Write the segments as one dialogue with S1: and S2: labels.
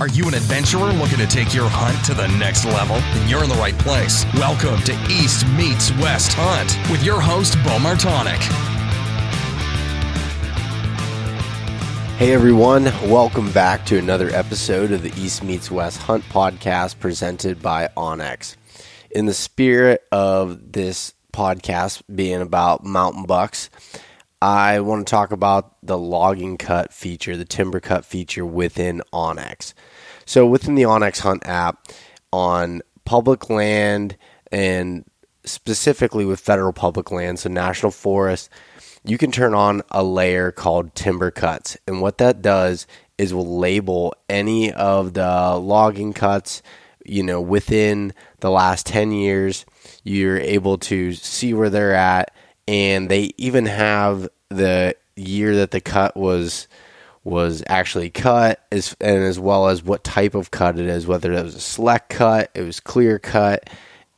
S1: Are you an adventurer looking to take your hunt to the next level? Then you're in the right place. Welcome to East Meets West Hunt with your host, Bo Mertonic.
S2: Hey everyone, welcome back to another episode of the East Meets West Hunt podcast presented by onX. In the spirit of this podcast being about mountain bucks, I want to talk about the logging cut feature, the timber cut feature within onX. So within the onX Hunt app, on public land and specifically with federal public land, so national forest, you can turn on a layer called timber cuts. And what that does is will label any of the logging cuts, you know, within the last 10 years. You're able to see where they're at and they even have the year that the cut was was actually cut as and as well as what type of cut it is whether it was a select cut it was clear cut.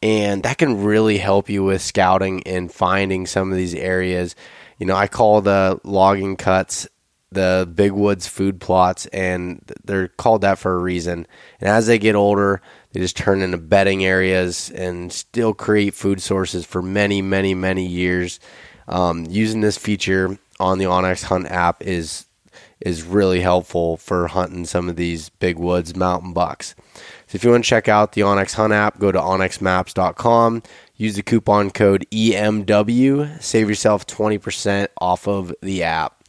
S2: And that can really help you with scouting and finding some of these areas. You know i call the logging cuts the big woods food plots and they're called that for a reason. And as they get older they just turn into bedding areas and still create food sources for many, many, many years. Um, using this feature on the onX Hunt app is is really helpful for hunting some of these big woods mountain bucks. So if you want to check out the onX Hunt app, go to onxmaps.com, Use the coupon code EMW. Save yourself 20% off of the app.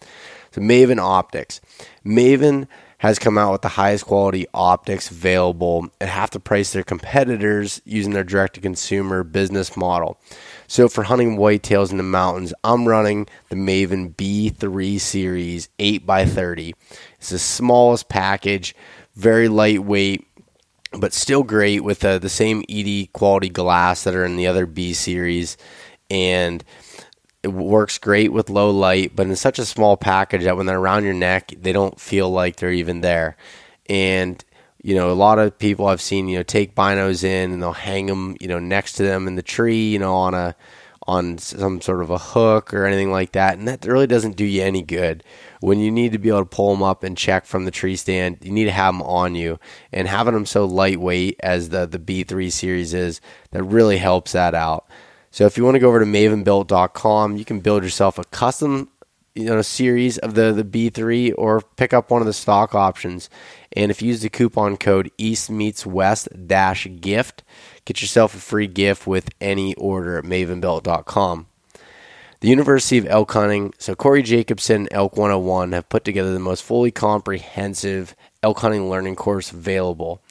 S2: So Maven Optics. Maven has come out with the highest quality optics available at half the price their competitors using their direct to consumer business model. So for hunting whitetails in the mountains, I'm running the Maven B3 series 8x30. It's the smallest package, very lightweight, but still great with uh, the same ED quality glass that are in the other B series. And it works great with low light, but in such a small package that when they're around your neck, they don't feel like they're even there. And you know, a lot of people I've seen, you know, take binos in and they'll hang them, you know, next to them in the tree, you know, on a on some sort of a hook or anything like that, and that really doesn't do you any good. When you need to be able to pull them up and check from the tree stand, you need to have them on you, and having them so lightweight as the the B3 series is, that really helps that out. So if you want to go over to mavenbuilt.com, you can build yourself a custom you know series of the the B3 or pick up one of the stock options. And if you use the coupon code East Meets West dash gift, get yourself a free gift with any order at mavenbuilt.com. The University of Elk Hunting, so Corey Jacobson, Elk 101, have put together the most fully comprehensive elk hunting learning course available.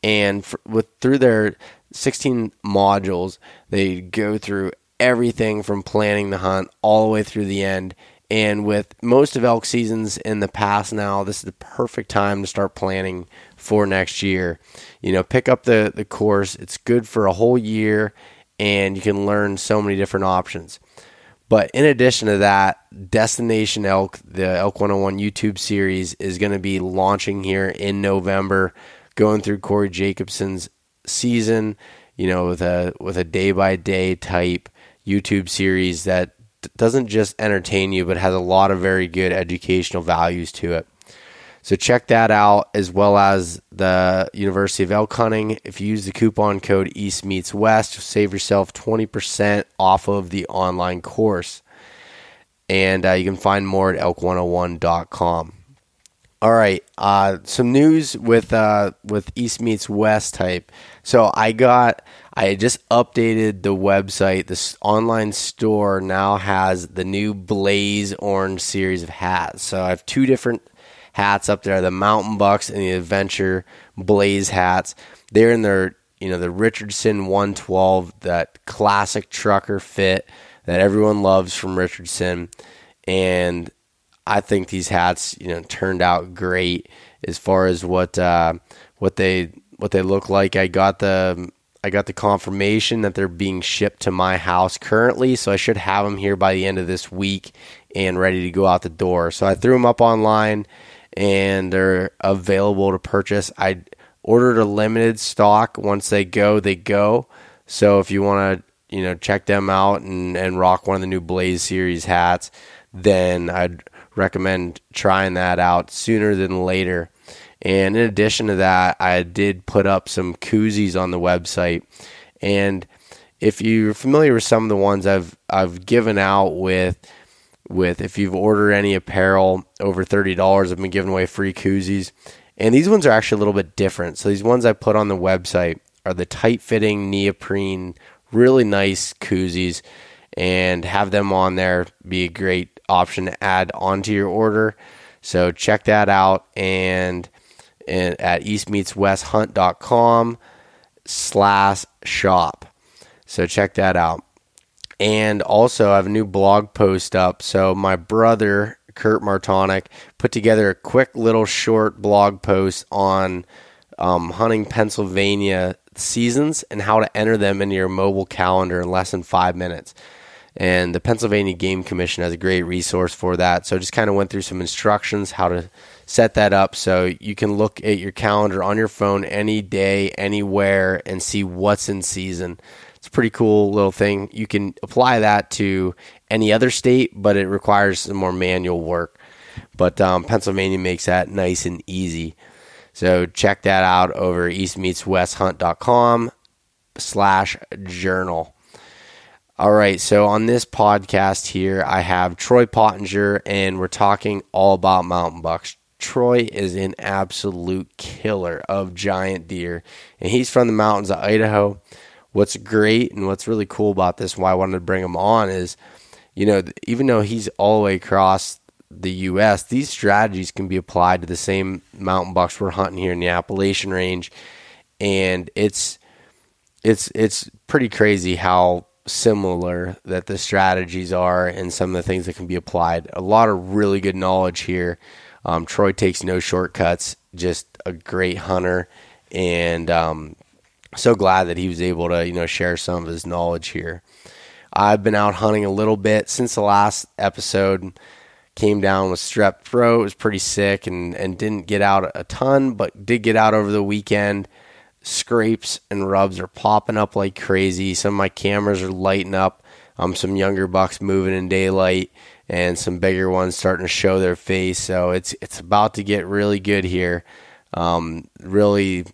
S2: And for, with through their 16 modules. They go through everything from planning the hunt all the way through the end. And with most of elk seasons in the past now, this is the perfect time to start planning for next year. You know, pick up the, the course. It's good for a whole year and you can learn so many different options. But in addition to that, Destination Elk, the Elk 101 YouTube series, is going to be launching here in November, going through Corey Jacobson's season, you know, with a with a day by day type YouTube series that doesn't just entertain you, but has a lot of very good educational values to it. So check that out as well as the University of Elk Hunting. If you use the coupon code East Meets West, save yourself 20% off of the online course. And uh, you can find more at elk101.com. All right, uh, some news with uh, with East meets West type. So I got I just updated the website. This online store now has the new Blaze Orange series of hats. So I have two different hats up there: the Mountain Bucks and the Adventure Blaze hats. They're in their you know the Richardson 112, that classic trucker fit that everyone loves from Richardson, and I think these hats, you know, turned out great as far as what uh, what they what they look like. I got the I got the confirmation that they're being shipped to my house currently, so I should have them here by the end of this week and ready to go out the door. So I threw them up online and they're available to purchase. I ordered a limited stock. Once they go, they go. So if you want to, you know, check them out and, and rock one of the new Blaze series hats, then I'd recommend trying that out sooner than later. And in addition to that, I did put up some koozies on the website. And if you're familiar with some of the ones I've I've given out with with if you've ordered any apparel over thirty dollars, I've been giving away free koozies. And these ones are actually a little bit different. So these ones I put on the website are the tight fitting neoprene, really nice koozies, and have them on there be a great option to add onto your order. So check that out and, and at eastmeetswesthunt.com slash shop. So check that out. And also, I have a new blog post up. So my brother Kurt Mertonic put together a quick little short blog post on um, hunting Pennsylvania seasons and how to enter them into your mobile calendar in less than five minutes. And the Pennsylvania Game Commission has a great resource for that. So just kind of went through some instructions how to set that up so you can look at your calendar on your phone any day, anywhere, and see what's in season. It's a pretty cool little thing. You can apply that to any other state, but it requires some more manual work. But um, Pennsylvania makes that nice and easy. So check that out over eastmeetswesthunt.com slash journal. All right, so on this podcast here, I have Troy Pottenger, and we're talking all about mountain bucks. Troy is an absolute killer of giant deer, and he's from the mountains of Idaho. What's great and what's really cool about this, why I wanted to bring him on, is you know, even though he's all the way across the U.S., these strategies can be applied to the same mountain bucks we're hunting here in the Appalachian Range, and it's it's it's pretty crazy how similar that the strategies are and some of the things that can be applied. A lot of really good knowledge here. Um, Troy takes no shortcuts, just a great hunter, and um, so glad that he was able to you know share some of his knowledge here. I've been out hunting a little bit since the last episode came down with strep throat. was pretty sick and, and didn't get out a ton, but did get out over the weekend. Scrapes and rubs are popping up like crazy. Some of my cameras are lighting up. Um, some younger bucks moving in daylight, and some bigger ones starting to show their face. So it's it's about to get really good here. Um, really,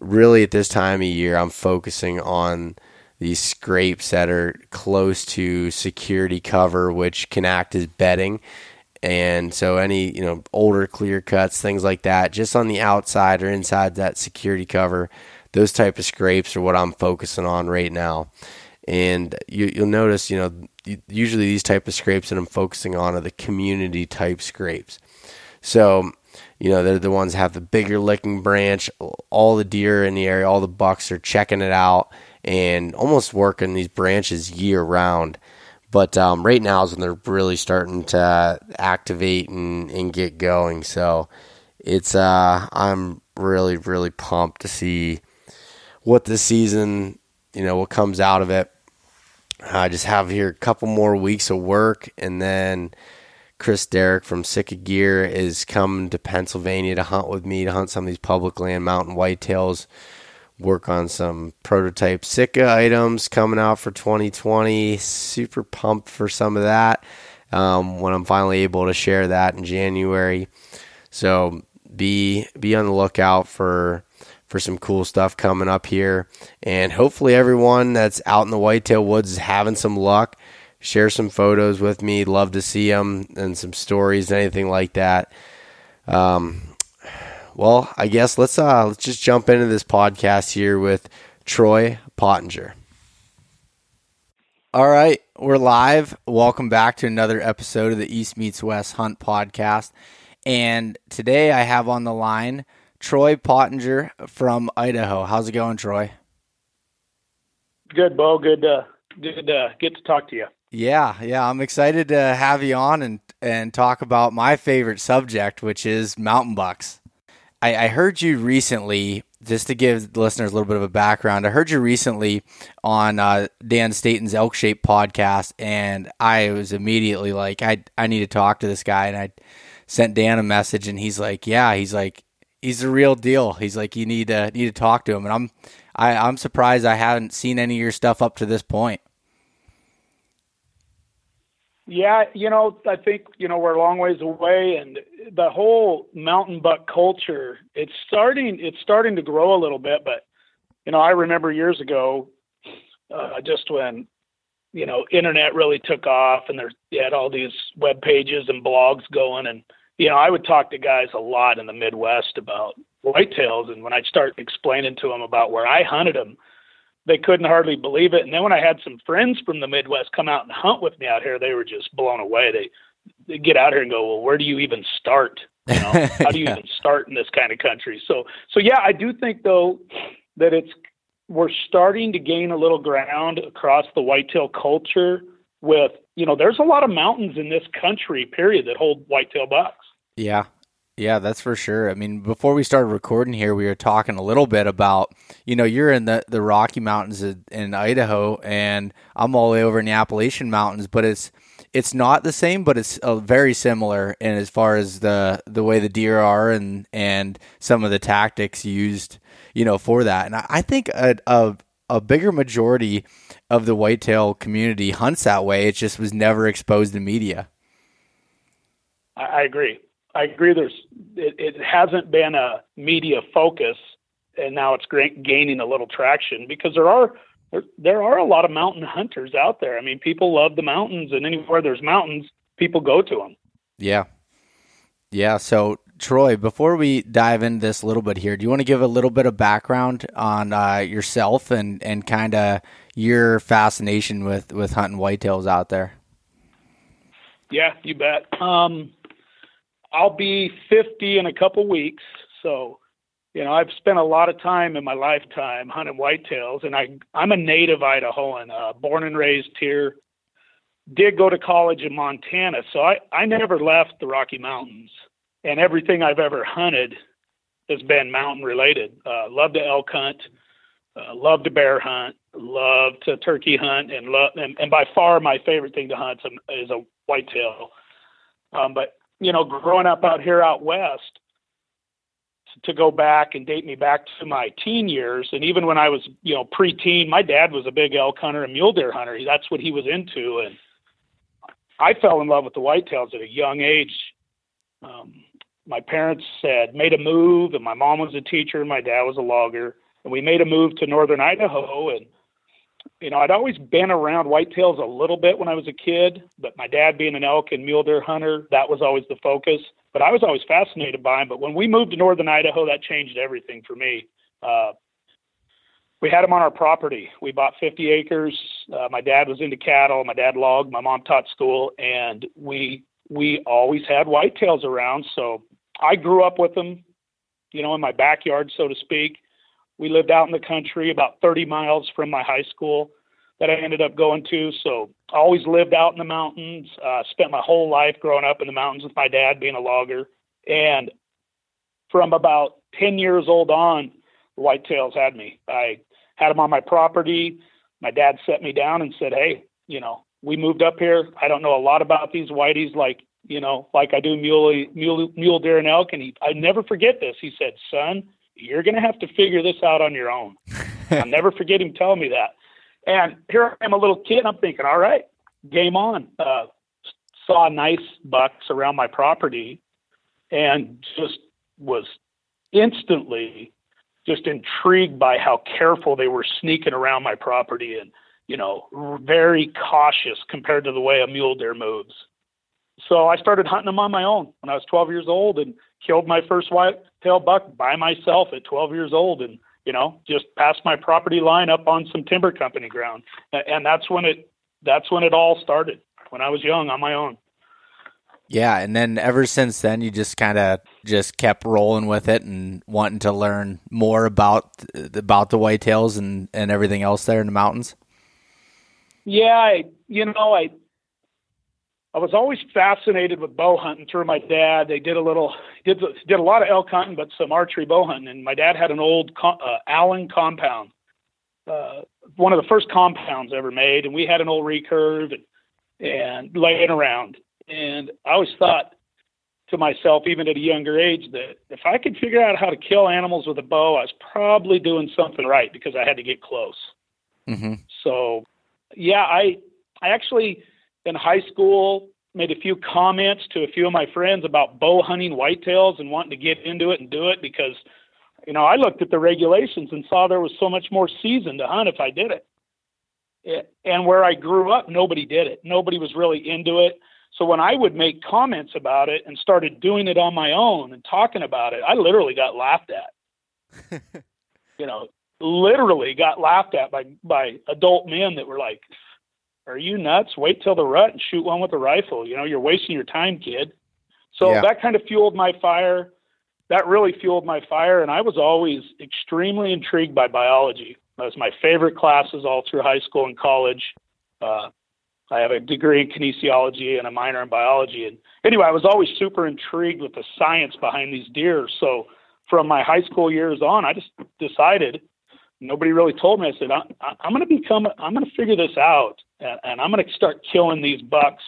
S2: really at this time of year, I'm focusing on these scrapes that are close to security cover, which can act as bedding and so any you know older clear cuts things like that just on the outside or inside that security cover those type of scrapes are what i'm focusing on right now and you, will notice you know usually these type of scrapes that i'm focusing on are the community type scrapes so you know they're the ones that have the bigger licking branch all the deer in the area all the bucks are checking it out and almost working these branches year round but um, right now is when they're really starting to activate and, and get going. So it's uh, I'm really really pumped to see what this season you know what comes out of it. I just have here a couple more weeks of work, and then Chris Derrick from Sitka Gear is coming to Pennsylvania to hunt with me to hunt some of these public land mountain whitetails work on some prototype Sitka items coming out for 2020. Super pumped for some of that um, when I'm finally able to share that in January. So be be on the lookout for for some cool stuff coming up here, and hopefully everyone that's out in the whitetail woods is having some luck. Share some photos with me. Love to see them and some stories, anything like that. Um, well, I guess let's uh let's just jump into this podcast here with Troy Pottenger. All right, we're live. Welcome back to another episode of the East Meets West Hunt podcast. And today I have on the line Troy Pottenger from Idaho. How's it going, Troy?
S3: Good, Bo. Good, uh, good. Uh, get to talk to you.
S2: Yeah, yeah. I'm excited to have you on and and talk about my favorite subject, which is mountain bucks. I, I heard you recently just to give the listeners a little bit of a background, I heard you recently on uh, Dan Staton's Elk Shape podcast, and I was immediately like, I I need to talk to this guy, and I sent Dan a message, and he's like, yeah, he's like, he's the real deal. He's like, you need to need to talk to him, and I'm I, I'm surprised I haven't seen any of your stuff up to this point.
S3: Yeah, you know, I think you know we're a long ways away, and the whole mountain buck culture it's starting it's starting to grow a little bit. But you know, I remember years ago, uh, just when you know internet really took off, and there had all these web pages and blogs going, and you know, I would talk to guys a lot in the Midwest about whitetails, and when I'd start explaining to them about where I hunted them they couldn't hardly believe it. And then when I had some friends from the Midwest come out and hunt with me out here, they were just blown away. They they get out here and go, well, where do you even start? You know, how do you yeah. even start in this kind of country? So so yeah, I do think though that it's we're starting to gain a little ground across the whitetail culture with you know there's a lot of mountains in this country period that hold whitetail bucks
S4: yeah yeah, that's for sure. I mean, before we started recording here, we were talking a little bit about, you know, you're in the, the Rocky Mountains in Idaho, and I'm all the way over in the Appalachian Mountains, but it's it's not the same, but it's uh, very similar in as far as the the way the deer are and and some of the tactics used, you know, for that. And I, I think a, a a bigger majority of the whitetail community hunts that way. It just was never exposed to media.
S3: I agree. I agree. There's it, it hasn't been a media focus, and now it's gaining a little traction because there are there, there are a lot of mountain hunters out there. I mean, people love the mountains, and anywhere there's mountains, people go to them.
S4: Yeah, yeah. So Troy, before we dive into this a little bit here, do you want to give a little bit of background on uh, yourself and and kind of your fascination with with hunting whitetails out there?
S3: Yeah, you bet. Um, I'll be 50 in a couple weeks. So, you know, I've spent a lot of time in my lifetime hunting whitetails, and I I'm a native Idahoan, uh, born and raised here. Did go to college in Montana, so I I never left the Rocky Mountains, and everything I've ever hunted has been mountain related. Uh, love to elk hunt, uh, love to bear hunt, love to turkey hunt, and love and, and by far my favorite thing to hunt is a whitetail. Um, but you know, growing up out here out west, to go back and date me back to my teen years, and even when I was, you know, preteen, my dad was a big elk hunter and mule deer hunter. That's what he was into, and I fell in love with the whitetails at a young age. Um, my parents said made a move, and my mom was a teacher, and my dad was a logger, and we made a move to northern Idaho, and you know, I'd always been around whitetails a little bit when I was a kid, but my dad being an elk and mule deer hunter, that was always the focus. But I was always fascinated by them. But when we moved to northern Idaho, that changed everything for me. Uh, we had them on our property. We bought 50 acres. Uh, my dad was into cattle. My dad logged. My mom taught school, and we we always had whitetails around. So I grew up with them, you know, in my backyard, so to speak. We lived out in the country about 30 miles from my high school that I ended up going to. So I always lived out in the mountains, uh, spent my whole life growing up in the mountains with my dad being a logger. And from about 10 years old on, whitetails had me. I had them on my property. My dad set me down and said, Hey, you know, we moved up here. I don't know a lot about these whiteys like, you know, like I do mule, mule, mule deer and elk. And he, I never forget this. He said, son, you're going to have to figure this out on your own. I'll never forget him telling me that. And here I am, a little kid. I'm thinking, all right, game on. Uh, saw nice bucks around my property, and just was instantly just intrigued by how careful they were sneaking around my property and you know very cautious compared to the way a mule deer moves. So I started hunting them on my own when I was 12 years old and killed my first white-tailed buck by myself at 12 years old and you know just passed my property line up on some timber company ground and that's when it that's when it all started when I was young on my own.
S4: Yeah, and then ever since then, you just kind of just kept rolling with it and wanting to learn more about about the whitetails and and everything else there in the mountains.
S3: Yeah, I, you know, I I was always fascinated with bow hunting through my dad. They did a little, did did a lot of elk hunting, but some archery bow hunting. And my dad had an old uh, Allen compound, uh, one of the first compounds ever made, and we had an old recurve and, and laying around. And I always thought to myself, even at a younger age, that if I could figure out how to kill animals with a bow, I was probably doing something right because I had to get close. Mm-hmm. So, yeah, I I actually in high school, made a few comments to a few of my friends about bow hunting whitetails and wanting to get into it and do it because, you know, I looked at the regulations and saw there was so much more season to hunt if I did it. it and where I grew up, nobody did it. Nobody was really into it. So when I would make comments about it and started doing it on my own and talking about it, I literally got laughed at. you know, literally got laughed at by by adult men that were like, "Are you nuts? Wait till the rut and shoot one with a rifle. You know, you're wasting your time, kid." So yeah. that kind of fueled my fire. That really fueled my fire, and I was always extremely intrigued by biology. That was my favorite classes all through high school and college. Uh, I have a degree in kinesiology and a minor in biology. And anyway, I was always super intrigued with the science behind these deer. So from my high school years on, I just decided. Nobody really told me. I said, I, I'm going to become. I'm going to figure this out, and, and I'm going to start killing these bucks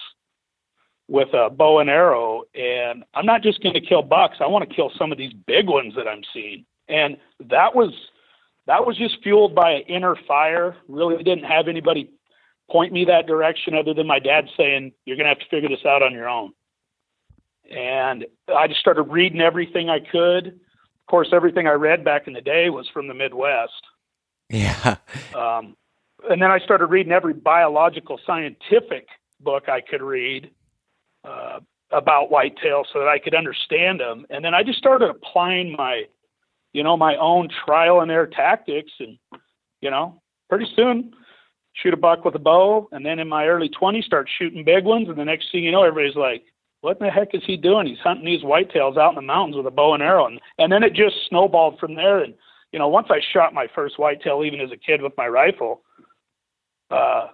S3: with a bow and arrow. And I'm not just going to kill bucks. I want to kill some of these big ones that I'm seeing. And that was that was just fueled by an inner fire. Really didn't have anybody point me that direction other than my dad saying, You're going to have to figure this out on your own. And I just started reading everything I could. Of course, everything I read back in the day was from the Midwest.
S2: Yeah.
S3: Um, and then I started reading every biological scientific book I could read uh, about whitetail so that I could understand them. And then I just started applying my, you know, my own trial and error tactics. And, you know, pretty soon shoot a buck with a bow, and then in my early 20s start shooting big ones, and the next thing you know, everybody's like, "What the heck is he doing? He's hunting these whitetails out in the mountains with a bow and arrow." And, and then it just snowballed from there. And you know, once I shot my first whitetail, even as a kid with my rifle, uh,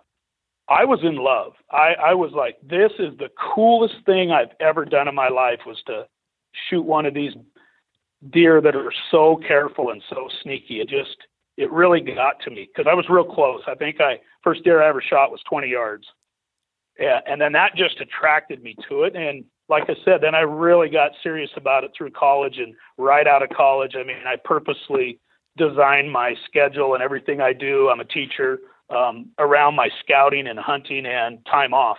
S3: I was in love. I, I was like, "This is the coolest thing I've ever done in my life." Was to shoot one of these deer that are so careful and so sneaky. It just it really got to me because I was real close. I think I first deer I ever shot was 20 yards, yeah, and then that just attracted me to it. And like I said, then I really got serious about it through college and right out of college. I mean, I purposely design my schedule and everything I do. I'm a teacher um, around my scouting and hunting and time off.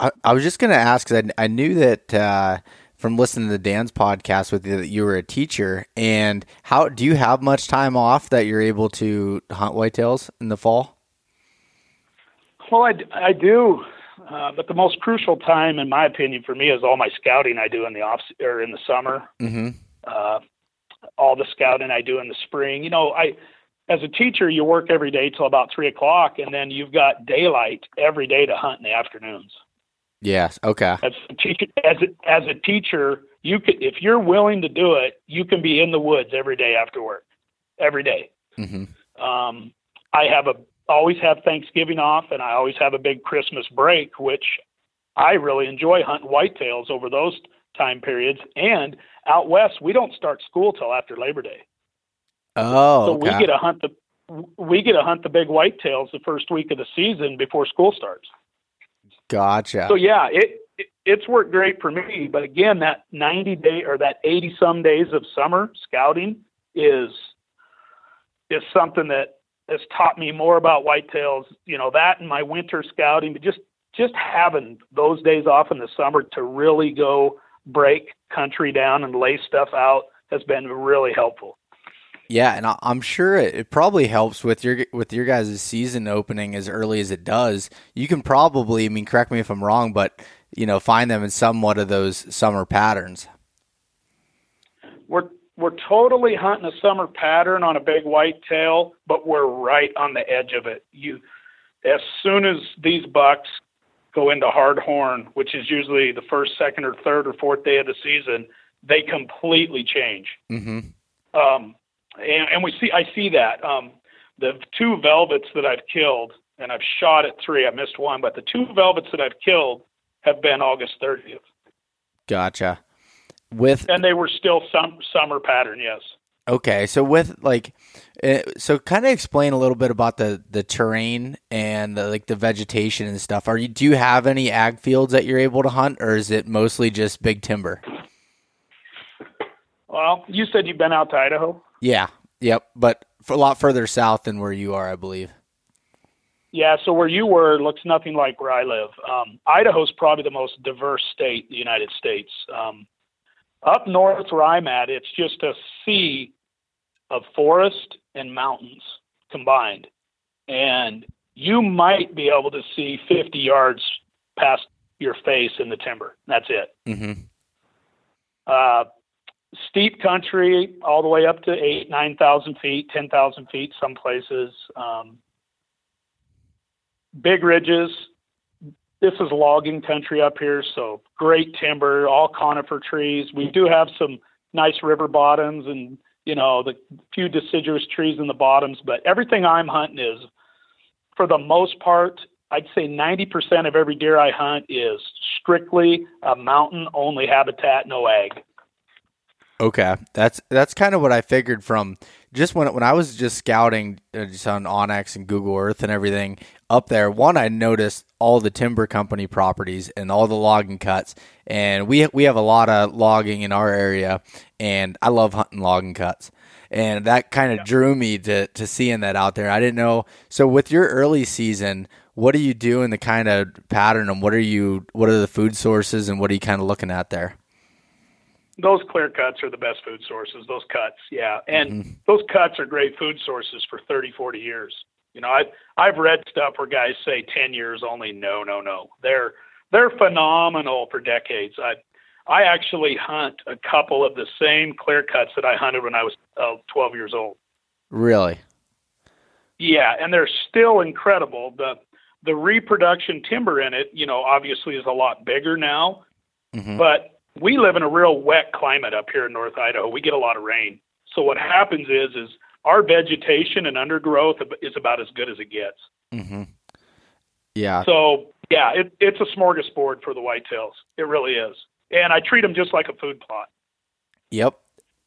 S2: I, I was just going to ask because I, I knew that. Uh, from listening to Dan's podcast with you that you were a teacher. And how do you have much time off that you're able to hunt whitetails in the fall?
S3: Well, I, I do, uh, but the most crucial time, in my opinion, for me is all my scouting I do in the off or in the summer.
S2: Mm-hmm.
S3: Uh, all the scouting I do in the spring. You know, I as a teacher, you work every day till about three o'clock, and then you've got daylight every day to hunt in the afternoons.
S2: Yes. Okay.
S3: As a teacher, as a, as a teacher, you could, if you're willing to do it, you can be in the woods every day after work, every day.
S2: Mm-hmm.
S3: Um, I have a always have Thanksgiving off, and I always have a big Christmas break, which I really enjoy hunting whitetails over those time periods. And out west, we don't start school till after Labor Day.
S2: Oh,
S3: so okay. we get to hunt the we get to hunt the big whitetails the first week of the season before school starts.
S2: Gotcha.
S3: So yeah, it, it it's worked great for me. But again, that 90 day or that 80 some days of summer scouting is is something that has taught me more about whitetails. You know that and my winter scouting, but just just having those days off in the summer to really go break country down and lay stuff out has been really helpful.
S2: Yeah, and I'm sure it probably helps with your with your guys' season opening as early as it does. You can probably, I mean, correct me if I'm wrong, but you know, find them in somewhat of those summer patterns.
S3: We're we're totally hunting a summer pattern on a big white tail, but we're right on the edge of it. You, as soon as these bucks go into hard horn, which is usually the first, second, or third or fourth day of the season, they completely change.
S2: Mm-hmm.
S3: Um, and, and we see I see that um, the two velvets that I've killed, and I've shot at three. I missed one, but the two velvets that I've killed have been August 30th.
S2: Gotcha. With
S3: and they were still some summer pattern, yes.
S2: Okay, so with like, uh, so kind of explain a little bit about the the terrain and the, like the vegetation and stuff. Are you do you have any ag fields that you're able to hunt, or is it mostly just big timber?
S3: Well, you said you've been out to Idaho.
S2: Yeah. Yep. But a lot further south than where you are, I believe.
S3: Yeah, so where you were looks nothing like where I live. Um, Idaho's probably the most diverse state in the United States. Um, up north where I'm at, it's just a sea of forest and mountains combined. And you might be able to see 50 yards past your face in the timber. That's it.
S4: Mm-hmm.
S3: Uh, steep country all the way up to eight, 9,000 feet, 10,000 feet, some places. Um, big ridges. This is logging country up here, so great timber, all conifer trees. We do have some nice river bottoms and you know the few deciduous trees in the bottoms, but everything I'm hunting is, for the most part, I'd say 90% of every deer I hunt is strictly a mountain only habitat, no ag.
S4: Okay, that's that's kind of what I figured from just when when I was just scouting uh, just on onX and Google Earth and everything up there. One, I noticed all the timber company properties and all the logging cuts, and we we have a lot of logging in our area, and I love hunting logging cuts, and that kind of yeah. drew me to to seeing that out there. I didn't know. So with your early season, what do you do in the kind of pattern, and what are you what are the food sources, and what are you kind of looking at there?
S3: those clear cuts are the best food sources those cuts yeah and mm-hmm. those cuts are great food sources for 30 40 years you know i've i've read stuff where guys say 10 years only no no no they're they're phenomenal for decades i i actually hunt a couple of the same clear cuts that i hunted when i was uh, 12 years old
S4: really
S3: yeah and they're still incredible the the reproduction timber in it you know obviously is a lot bigger now mm-hmm. but we live in a real wet climate up here in North Idaho. We get a lot of rain. So what happens is is our vegetation and undergrowth is about as good as it gets.
S4: Mm-hmm. Yeah.
S3: So yeah, it, it's a smorgasbord for the whitetails. It really is, and I treat them just like a food plot.
S4: Yep.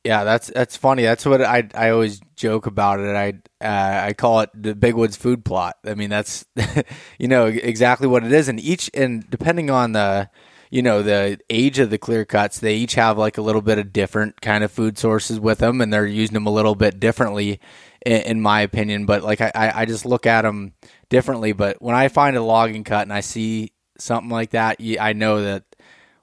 S4: Yeah, that's that's funny. That's what I I always joke about it. I uh, I call it the Big Woods food plot. I mean, that's you know exactly what it is. And each and depending on the you know the age of the clear cuts they each have like a little bit of different kind of food sources with them and they're using them a little bit differently in, in my opinion. But like I, I just look at them differently. But when i find a logging cut and i see something like that i know that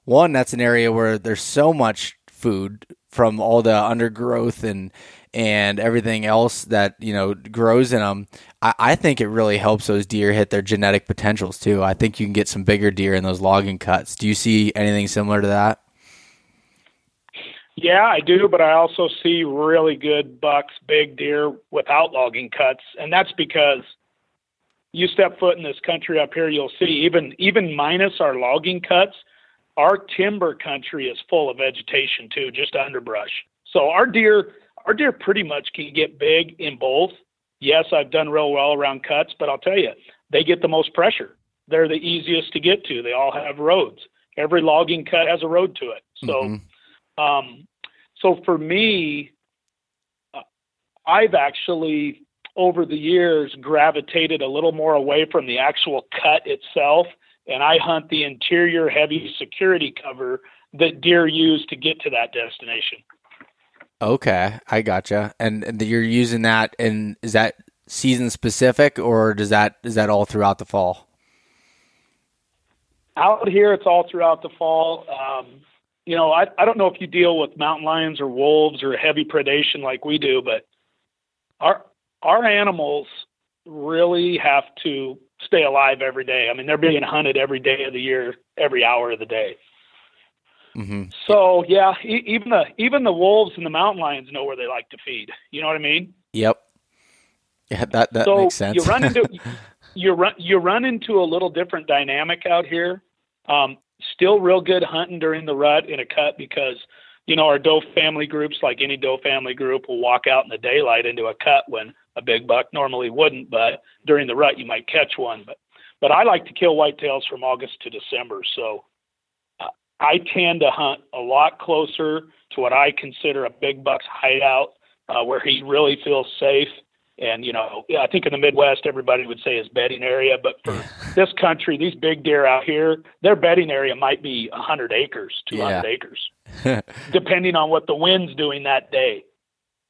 S4: one that's an area where there's so much food from all the undergrowth and and everything else that you know grows in them, I, I, think it really helps those deer hit their genetic potentials too. I think you can get some bigger deer in those logging cuts. Do you see anything similar to that?
S3: Yeah, I do, but I also see really good bucks, big deer without logging cuts, and that's because you step foot in this country up here, you'll see even even minus our logging cuts, our timber country is full of vegetation too, just underbrush. So our deer our deer pretty much can get big in both. Yes, I've done real well around cuts, but I'll tell you, they get the most pressure. They're the easiest to get to. They all have roads. Every logging cut has a road to it. So, mm-hmm. um, so for me, uh, I've actually over the years gravitated a little more away from the actual cut itself, and I hunt the interior heavy security cover that deer use to get to that destination.
S4: Okay, I gotcha. And, and you're using that, and is that season specific, or does that is that all throughout the fall?
S3: Out here, it's all throughout the fall. Um, you know, I I don't know if you deal with mountain lions or wolves or heavy predation like we do, but our our animals really have to stay alive every day. I mean, they're being hunted every day of the year, every hour of the day. Mm-hmm. So yeah, e- even the even the wolves and the mountain lions know where they like to feed. You know what I mean?
S4: Yep. Yeah, that that
S3: so
S4: makes sense.
S3: you run into you run you run into a little different dynamic out here. Um, still real good hunting during the rut in a cut because you know our doe family groups, like any doe family group, will walk out in the daylight into a cut when a big buck normally wouldn't. But during the rut, you might catch one. But but I like to kill whitetails from August to December. So I tend to hunt a lot closer to what I consider a big buck's hideout, uh, where he really feels safe. And you know, I think in the Midwest, everybody would say his bedding area, but for this country, these big deer out here, their bedding area might be a 100 acres, 200 yeah. acres, depending on what the wind's doing that day.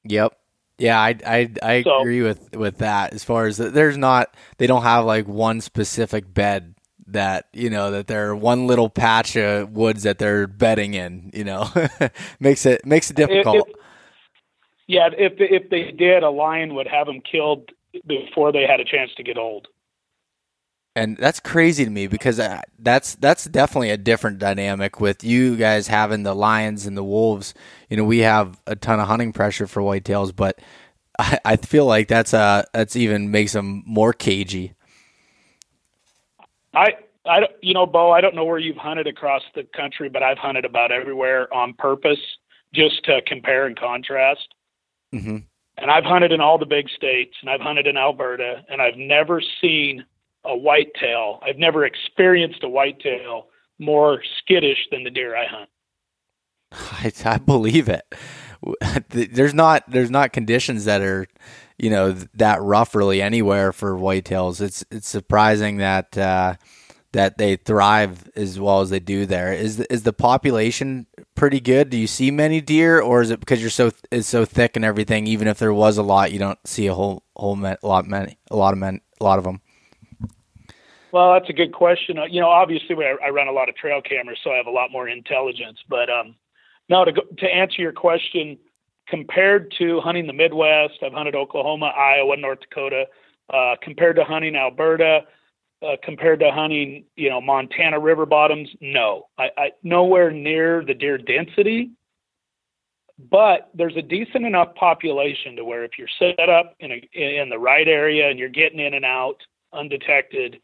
S4: Yep. Yeah, I I, I so, agree with with that. As far as there's not, they don't have like one specific bed that you know that they're one little patch of woods that they're bedding in. You know, makes it makes it difficult. If,
S3: yeah, if if they did, a lion would have them killed before they had a chance to get old.
S4: And that's crazy to me because uh, that's that's definitely a different dynamic with you guys having the lions and the wolves. You know, we have a ton of hunting pressure for whitetails, but I, I feel like that's uh that's even makes them more cagey.
S3: I I you know, Bo, I don't know where you've hunted across the country, but I've hunted about everywhere on purpose just to compare and contrast. Mm-hmm. And I've hunted in all the big states, and I've hunted in Alberta, and I've never seen a whitetail. I've never experienced a whitetail more skittish than the deer I hunt.
S4: I, I believe it. There's not there's not conditions that are you know that rough really anywhere for whitetails. It's it's surprising that uh, that they thrive as well as they do there. Is is the population pretty good? Do you see many deer, or is it because you're so it's so thick and everything? Even if there was a lot, you don't see a whole whole lot many a lot of men a lot of them.
S3: Well, that's a good question. Uh, you know, obviously, I, I run a lot of trail cameras, so I have a lot more intelligence. But um, now, to to answer your question, compared to hunting the Midwest, I've hunted Oklahoma, Iowa, North Dakota. Uh, compared to hunting Alberta, uh, compared to hunting, you know, Montana river bottoms, no, I, I nowhere near the deer density. But there's a decent enough population to where if you're set up in a in the right area and you're getting in and out undetected,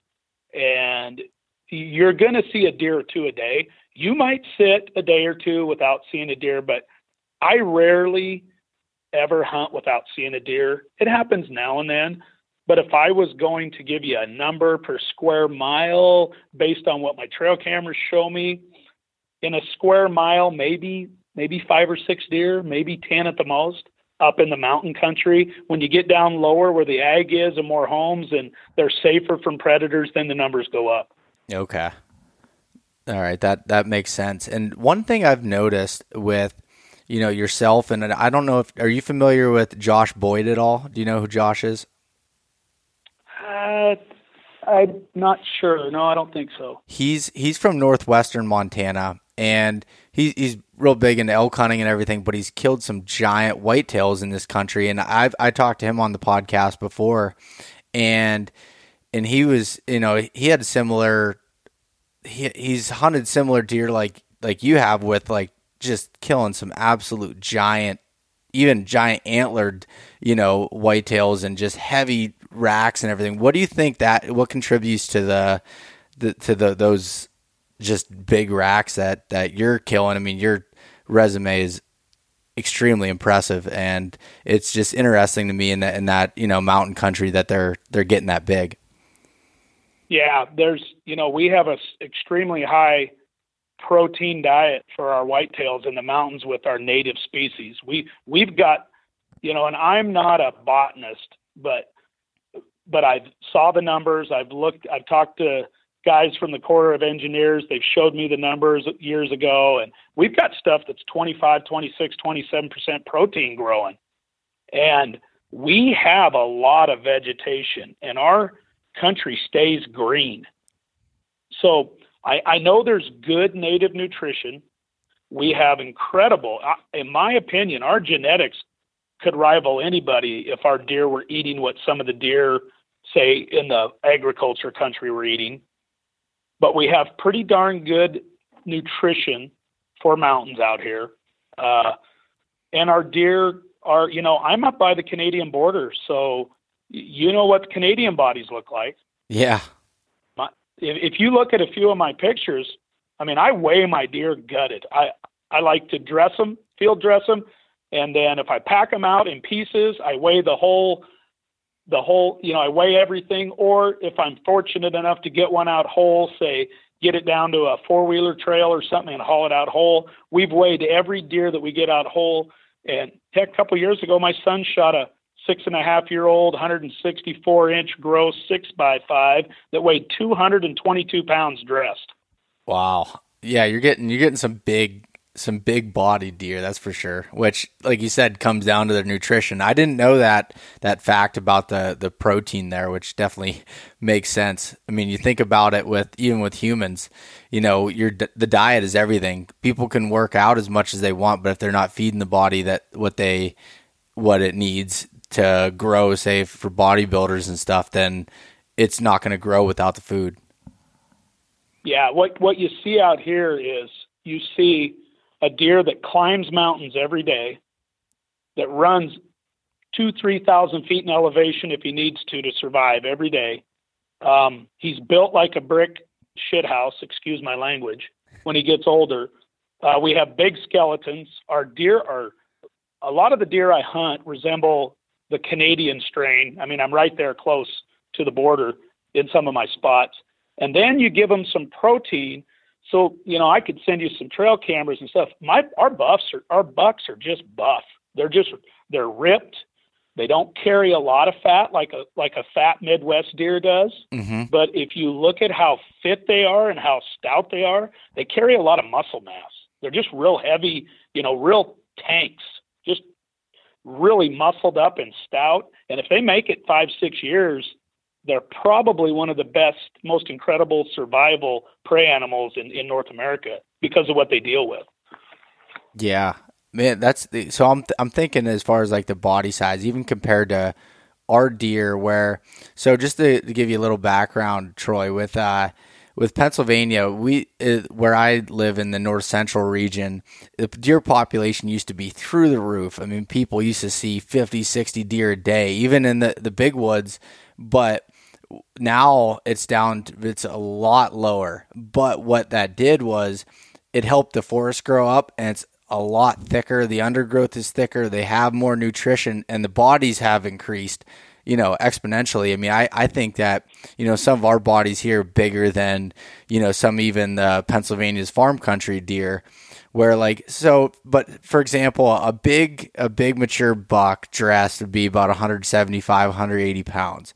S3: and you're going to see a deer or two a day. You might sit a day or two without seeing a deer, but I rarely ever hunt without seeing a deer. It happens now and then, but if I was going to give you a number per square mile based on what my trail cameras show me, in a square mile, maybe maybe five or six deer, maybe ten at the most, up in the mountain country. When you get down lower where the ag is and more homes and they're safer from predators, then the numbers go up.
S4: Okay. All right, that that makes sense. And one thing I've noticed with you know yourself and I don't know if are you familiar with Josh Boyd at all? Do you know who Josh is?
S3: Uh, I'm not sure. No, I don't think so.
S4: He's he's from northwestern Montana, and he's he's real big into elk hunting and everything. But he's killed some giant whitetails in this country, and I've I talked to him on the podcast before, and and he was you know he had a similar he he's hunted similar deer like like you have with like just killing some absolute giant even giant antlered you know whitetails and just heavy racks and everything. What do you think that what contributes to the, the to the those just big racks that that you're killing? I mean, your resume is extremely impressive, and it's just interesting to me in that in that you know mountain country that they're they're getting that big.
S3: Yeah, there's you know we have a extremely high protein diet for our whitetails in the mountains with our native species. We we've got you know, and I'm not a botanist, but but I saw the numbers. I've looked. I've talked to guys from the Corps of Engineers. They've showed me the numbers years ago, and we've got stuff that's 25, 26, 27 percent protein growing, and we have a lot of vegetation, and our country stays green. So I, I know there's good native nutrition. We have incredible, in my opinion, our genetics could rival anybody if our deer were eating what some of the deer say in the agriculture country we're eating. But we have pretty darn good nutrition for mountains out here. Uh, and our deer are, you know, I'm up by the Canadian border, so you know what Canadian bodies look like.
S4: Yeah.
S3: My, if, if you look at a few of my pictures, I mean, I weigh my deer gutted. I I like to dress them, field dress them, and then if I pack them out in pieces, I weigh the whole the whole, you know, I weigh everything, or if I'm fortunate enough to get one out whole, say get it down to a four wheeler trail or something and haul it out whole. We've weighed every deer that we get out whole. And heck, a couple years ago, my son shot a six and a half year old, 164 inch gross six by five that weighed 222 pounds dressed.
S4: Wow. Yeah, you're getting you're getting some big some big body deer, that's for sure. Which, like you said, comes down to their nutrition. I didn't know that that fact about the the protein there, which definitely makes sense. I mean, you think about it with even with humans, you know, your the diet is everything. People can work out as much as they want, but if they're not feeding the body that what they what it needs to grow, say for bodybuilders and stuff, then it's not going to grow without the food.
S3: Yeah, what what you see out here is you see a deer that climbs mountains every day, that runs two, three thousand feet in elevation if he needs to to survive every day. Um, he's built like a brick shit house, excuse my language. When he gets older, uh, we have big skeletons. Our deer are a lot of the deer I hunt resemble the Canadian strain. I mean, I'm right there close to the border in some of my spots. And then you give them some protein so, you know, I could send you some trail cameras and stuff. My our buffs are our bucks are just buff. They're just they're ripped. They don't carry a lot of fat like a like a fat Midwest deer does. Mm-hmm. But if you look at how fit they are and how stout they are, they carry a lot of muscle mass. They're just real heavy, you know, real tanks, just really muscled up and stout. And if they make it five, six years, they're probably one of the best, most incredible survival prey animals in, in North America because of what they deal with.
S4: Yeah, man, that's the, so. I'm I'm thinking as far as like the body size, even compared to our deer, where so just to, to give you a little background, Troy, with uh with Pennsylvania, we uh, where I live in the north central region, the deer population used to be through the roof. I mean, people used to see 50, 60 deer a day, even in the the big woods. But now it's down it's a lot lower. But what that did was it helped the forest grow up and it's a lot thicker. The undergrowth is thicker. They have more nutrition and the bodies have increased you know exponentially. I mean i, I think that you know some of our bodies here are bigger than you know some even the pennsylvania's farm country deer where like so but for example a big a big mature buck dressed would be about 175 180 pounds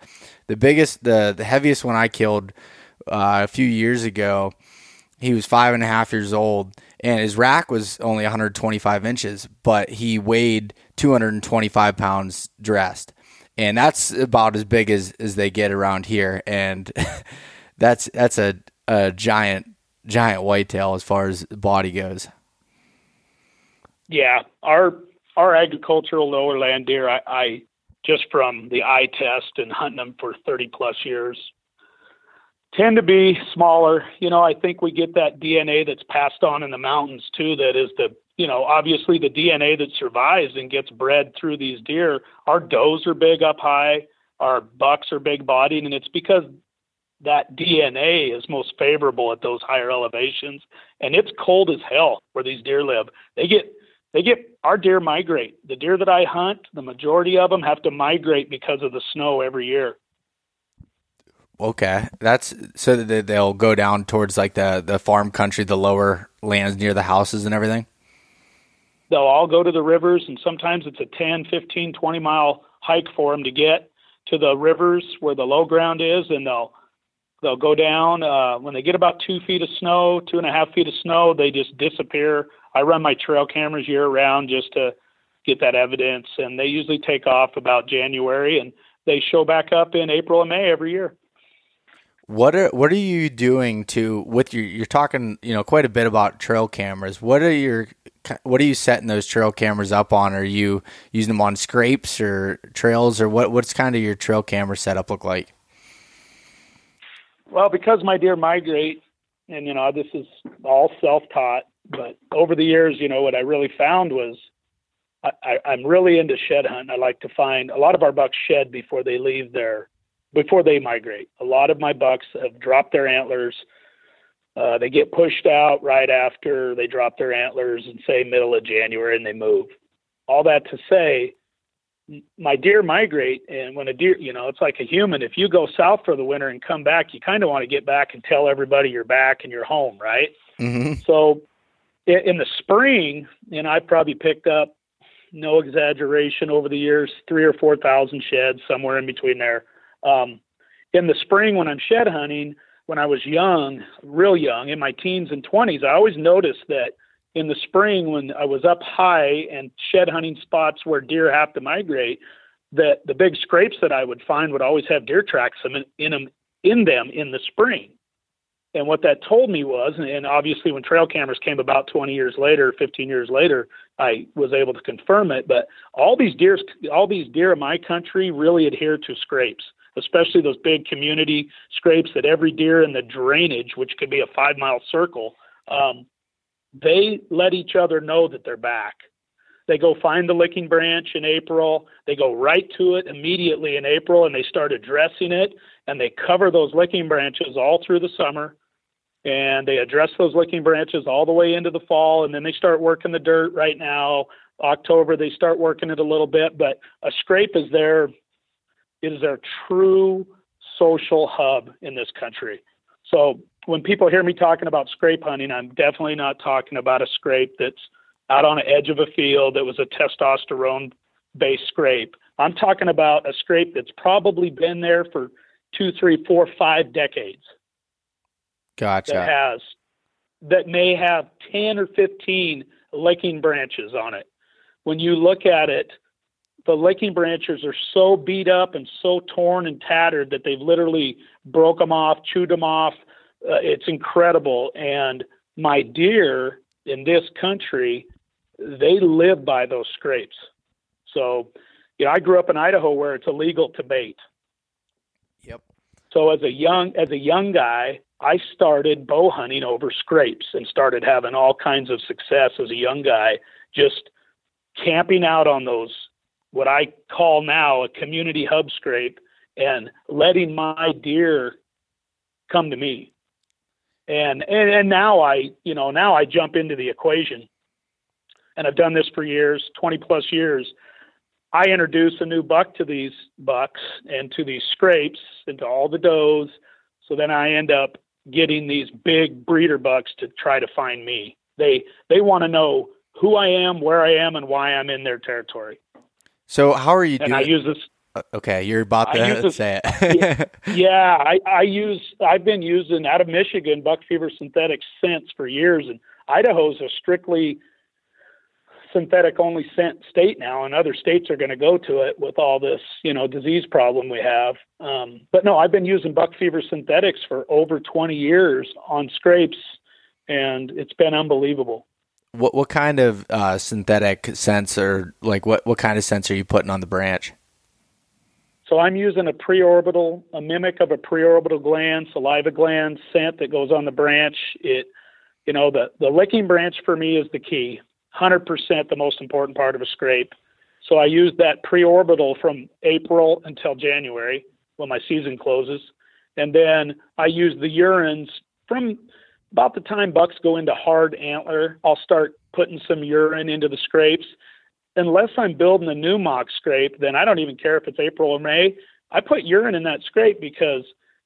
S4: the biggest, the the heaviest one I killed uh, a few years ago. He was five and a half years old, and his rack was only 125 inches, but he weighed 225 pounds dressed, and that's about as big as as they get around here, and that's that's a a giant giant whitetail as far as body goes.
S3: Yeah, our our agricultural lower land deer, I, I just from the eye test and hunting them for 30 plus years tend to be smaller. You know, I think we get that DNA that's passed on in the mountains too. That is the, you know, obviously the DNA that survives and gets bred through these deer. Our does are big up high, our bucks are big bodied, and it's because that DNA is most favorable at those higher elevations. And it's cold as hell where these deer live. They get they get our deer migrate. The deer that I hunt, the majority of them have to migrate because of the snow every year.
S4: Okay, that's so that they'll go down towards like the the farm country, the lower lands near the houses and everything.
S3: They'll all go to the rivers, and sometimes it's a 10, 15, 20 mile hike for them to get to the rivers where the low ground is, and they'll they'll go down. Uh, when they get about two feet of snow, two and a half feet of snow, they just disappear I run my trail cameras year round just to get that evidence, and they usually take off about January, and they show back up in April and May every year.
S4: What are what are you doing to with your? You're talking, you know, quite a bit about trail cameras. What are your what are you setting those trail cameras up on? Are you using them on scrapes or trails, or what? What's kind of your trail camera setup look like?
S3: Well, because my deer migrate, and you know, this is all self-taught. But over the years, you know, what I really found was I, am really into shed hunting. I like to find a lot of our bucks shed before they leave their before they migrate. A lot of my bucks have dropped their antlers. Uh, they get pushed out right after they drop their antlers and say middle of January and they move. All that to say, my deer migrate and when a deer you know it's like a human if you go south for the winter and come back you kind of want to get back and tell everybody you're back and you're home right mm-hmm. so in the spring, and I probably picked up, no exaggeration, over the years, three or four thousand sheds, somewhere in between there. Um, in the spring, when I'm shed hunting, when I was young, real young, in my teens and 20s, I always noticed that in the spring when I was up high and shed hunting spots where deer have to migrate, that the big scrapes that I would find would always have deer tracks in them in them in the spring. And what that told me was, and obviously when trail cameras came about 20 years later, 15 years later, I was able to confirm it. But all these deer, all these deer in my country really adhere to scrapes, especially those big community scrapes that every deer in the drainage, which could be a five mile circle, um, they let each other know that they're back. They go find the licking branch in April. They go right to it immediately in April and they start addressing it and they cover those licking branches all through the summer and they address those licking branches all the way into the fall and then they start working the dirt right now. October they start working it a little bit but a scrape is their it is their true social hub in this country. So when people hear me talking about scrape hunting i'm definitely not talking about a scrape that's out on the edge of a field that was a testosterone based scrape. I'm talking about a scrape that's probably been there for two three four five decades
S4: Gotcha.
S3: that has that may have 10 or 15 licking branches on it. When you look at it, the licking branches are so beat up and so torn and tattered that they've literally broke them off, chewed them off. Uh, it's incredible. And my deer in this country, they live by those scrapes. So, you know, I grew up in Idaho where it's illegal to bait.
S4: Yep.
S3: So as a young as a young guy, I started bow hunting over scrapes and started having all kinds of success as a young guy, just camping out on those, what I call now a community hub scrape, and letting my deer come to me. And, and and now I, you know, now I jump into the equation. And I've done this for years, 20 plus years. I introduce a new buck to these bucks and to these scrapes and to all the does. So then I end up getting these big breeder bucks to try to find me. They they want to know who I am, where I am, and why I'm in their territory.
S4: So how are you
S3: and
S4: doing?
S3: I use this.
S4: Uh, okay, you're about to
S3: this,
S4: say it.
S3: yeah, I, I use. I've been using out of Michigan buck fever synthetics since for years, and Idaho's a strictly synthetic only scent state now, and other states are going to go to it with all this, you know, disease problem we have. Um, but no, I've been using buck fever synthetics for over 20 years on scrapes, and it's been unbelievable.
S4: What what kind of uh, synthetic sensor, like what what kind of sensor are you putting on the branch?
S3: So I'm using a preorbital, a mimic of a preorbital gland, saliva gland scent that goes on the branch. It, you know, the the licking branch for me is the key. 100% the most important part of a scrape. So I use that preorbital from April until January when my season closes. And then I use the urines from about the time bucks go into hard antler, I'll start putting some urine into the scrapes. Unless I'm building a new mock scrape, then I don't even care if it's April or May. I put urine in that scrape because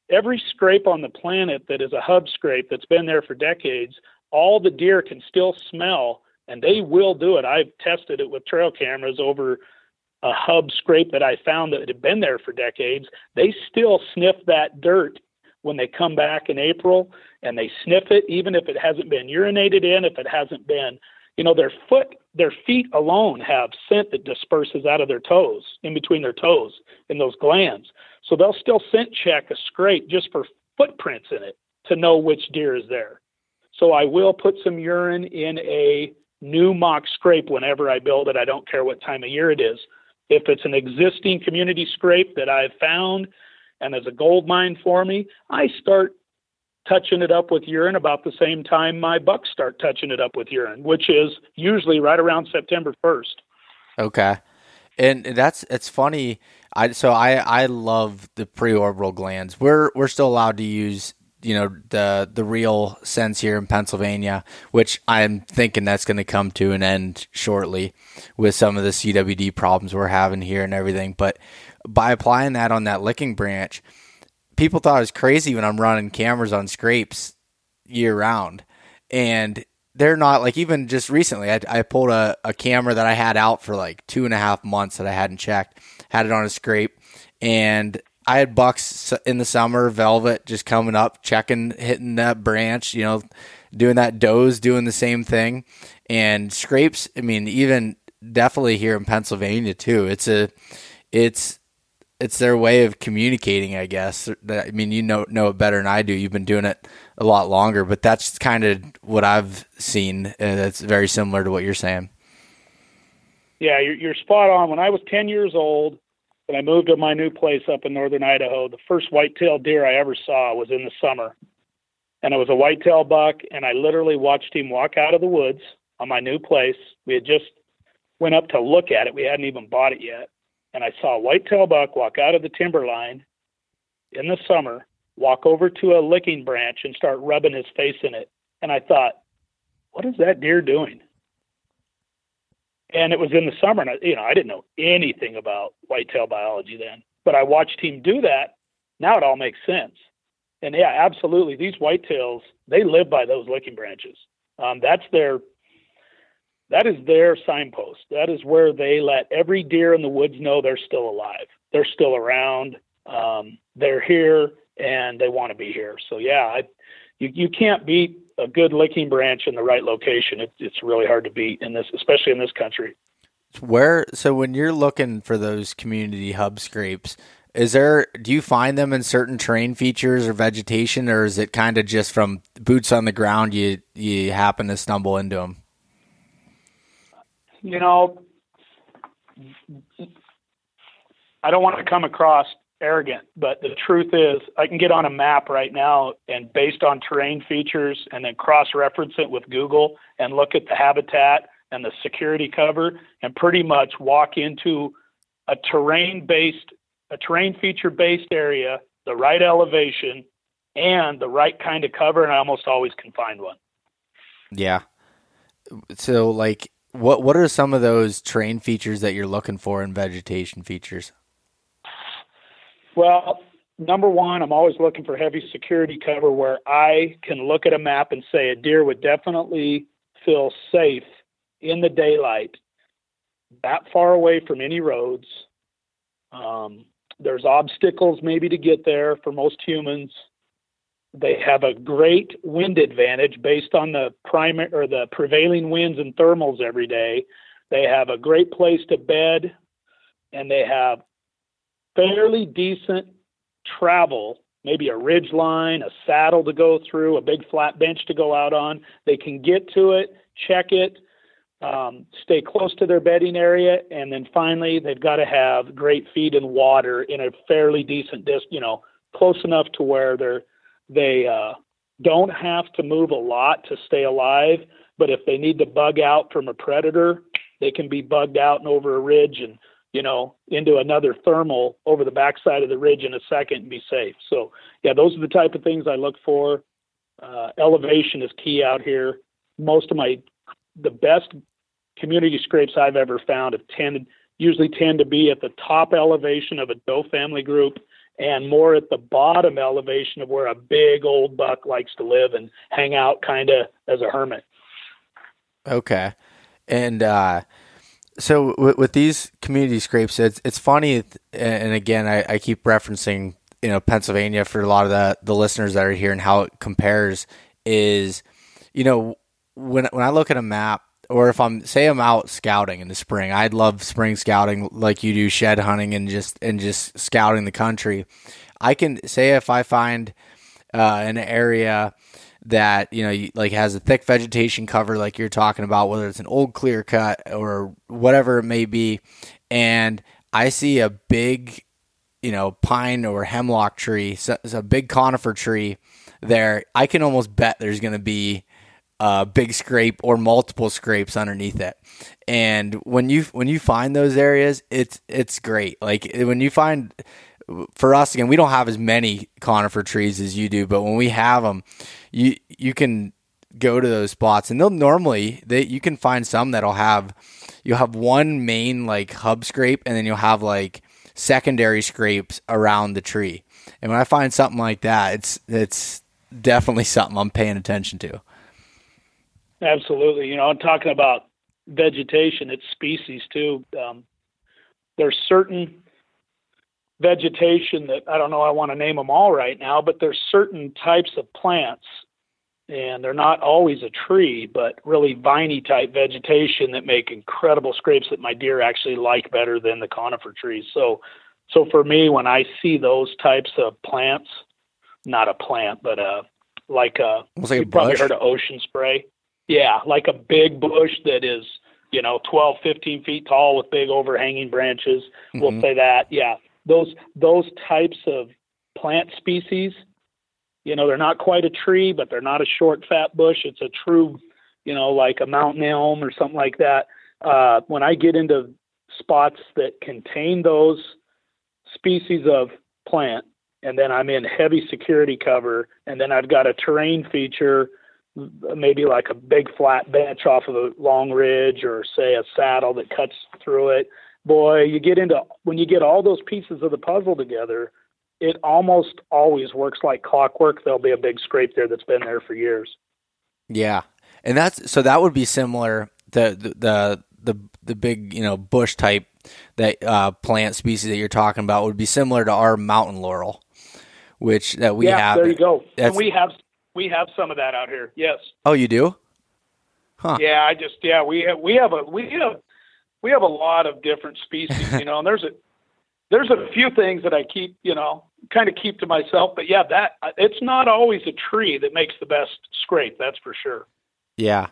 S3: every scrape on the planet that is a hub scrape that's been there for decades, all the deer can still smell and they will do it. I've tested it with trail cameras over a hub scrape that I found that had been there for decades. They still sniff that dirt when they come back in April, and they sniff it even if it hasn't been urinated in, if it hasn't been, you know, their foot, their feet alone have scent that disperses out of their toes, in between their toes, in those glands. So they'll still scent check a scrape just for footprints in it to know which deer is there. So I will put some urine in a new mock scrape whenever I build it. I don't care what time of year it is. If it's an existing community scrape that I've found and is a gold mine for me, I start touching it up with urine about the same time my bucks start touching it up with urine, which is usually right around September 1st.
S4: Okay. And that's it's funny. I so I I love the preorbital glands. We're we're still allowed to use you know the the real scents here in Pennsylvania, which I'm thinking that's going to come to an end shortly with some of the CWD problems we're having here and everything. But by applying that on that licking branch, people thought it was crazy when I'm running cameras on scrapes year round, and they're not like even just recently. I, I pulled a, a camera that I had out for like two and a half months that I hadn't checked, had it on a scrape, and I had bucks in the summer, velvet just coming up, checking, hitting that branch, you know, doing that. Does doing the same thing, and scrapes. I mean, even definitely here in Pennsylvania too. It's a, it's it's their way of communicating, I guess. I mean, you know know it better than I do. You've been doing it a lot longer, but that's kind of what I've seen, and it's very similar to what you're saying.
S3: Yeah, you're, you're spot on. When I was 10 years old, when I moved to my new place up in northern Idaho, the first white-tailed deer I ever saw was in the summer, and it was a white-tailed buck, and I literally watched him walk out of the woods on my new place. We had just went up to look at it. We hadn't even bought it yet, and I saw a white-tailed buck walk out of the timber line in the summer, walk over to a licking branch and start rubbing his face in it. And I thought, what is that deer doing? And it was in the summer, and I, you know I didn't know anything about whitetail biology then, but I watched him do that. Now it all makes sense. And yeah, absolutely, these whitetails they live by those licking branches. Um, that's their that is their signpost. That is where they let every deer in the woods know they're still alive. They're still around. Um, they're here and they want to be here. So yeah, I, you you can't beat a good licking branch in the right location. It, it's really hard to beat in this, especially in this country.
S4: Where so when you're looking for those community hub scrapes, is there do you find them in certain terrain features or vegetation, or is it kind of just from boots on the ground you you happen to stumble into them?
S3: You know, I don't want to come across arrogant, but the truth is, I can get on a map right now and based on terrain features and then cross reference it with Google and look at the habitat and the security cover and pretty much walk into a terrain based, a terrain feature based area, the right elevation, and the right kind of cover, and I almost always can find one.
S4: Yeah. So, like, what what are some of those terrain features that you're looking for in vegetation features?
S3: Well, number one, I'm always looking for heavy security cover where I can look at a map and say a deer would definitely feel safe in the daylight, that far away from any roads. Um, there's obstacles maybe to get there for most humans. They have a great wind advantage based on the primary or the prevailing winds and thermals every day. They have a great place to bed, and they have fairly decent travel, maybe a ridge line, a saddle to go through, a big flat bench to go out on. They can get to it, check it, um, stay close to their bedding area, and then finally they've got to have great feed and water in a fairly decent distance, you know, close enough to where they're they uh, don't have to move a lot to stay alive. But if they need to bug out from a predator, they can be bugged out and over a ridge and you know, into another thermal over the backside of the ridge in a second and be safe. So, yeah, those are the type of things I look for. Uh, elevation is key out here. Most of my, the best community scrapes I've ever found have tended, usually tend to be at the top elevation of a doe family group and more at the bottom elevation of where a big old buck likes to live and hang out kind of as a hermit.
S4: Okay. And, uh, so with, with, these community scrapes, it's it's funny, and again, I, I, keep referencing you know Pennsylvania for a lot of the the listeners that are here and how it compares is, you know, when when I look at a map or if I'm say I'm out scouting in the spring, I'd love spring scouting like you do, shed hunting and just and just scouting the country. I can say if I find uh, an area that you know like has a thick vegetation cover like you're talking about whether it's an old clear cut or whatever it may be. And i see a big you know pine or hemlock tree so, a big conifer tree there. I can almost bet there's going to be a big scrape or multiple scrapes underneath it. And when you when you find those areas it's it's great. Like when you find for us again, we don't have as many conifer trees as you do, but when we have them, you you can go to those spots and they'll normally they you can find some that'll have you'll have one main like hub scrape and then you'll have like secondary scrapes around the tree. And when I find something like that, it's it's definitely something I'm paying attention to.
S3: Absolutely. You know, I'm talking about vegetation, it's species too. Um, there's certain vegetation that I don't know I want to name them all right now, but there's certain types of plants and they're not always a tree, but really viney type vegetation that make incredible scrapes that my deer actually like better than the conifer trees. So, so for me, when I see those types of plants, not a plant, but a like a
S4: Almost like a
S3: you probably heard of ocean spray. Yeah, like a big bush that is you know 12, 15 feet tall with big overhanging branches. We'll
S4: Mhm.
S3: say that. Yeah, those those types of plant species you know they're not quite a tree but they're not a short fat bush. It's a true you know like a mountain elm or something like that. Uh, when i get into spots that contain those species of plant and then i'm in heavy security cover and then i've got a terrain feature maybe like a big flat bench off of a long ridge or say a saddle that cuts through it. Boy you get into when you get all those pieces of the puzzle together it almost always works like clockwork. There'll be a big scrape there that's been there for years.
S4: Yeah, and that's so that would be similar the the the the, the big you know bush type that uh, plant species that you're talking about would be similar to our mountain laurel, which that we
S3: yeah,
S4: have.
S3: there you go. And we have we have some of that out here. Yes.
S4: Oh, you do? Huh.
S3: Yeah, I just yeah we have we have a we have we have a lot of different species, you know, and there's a there's a few things that I keep, you know, kind of keep to myself. But yeah, that it's not always a tree that makes the best scrape. That's for sure.
S4: Yeah.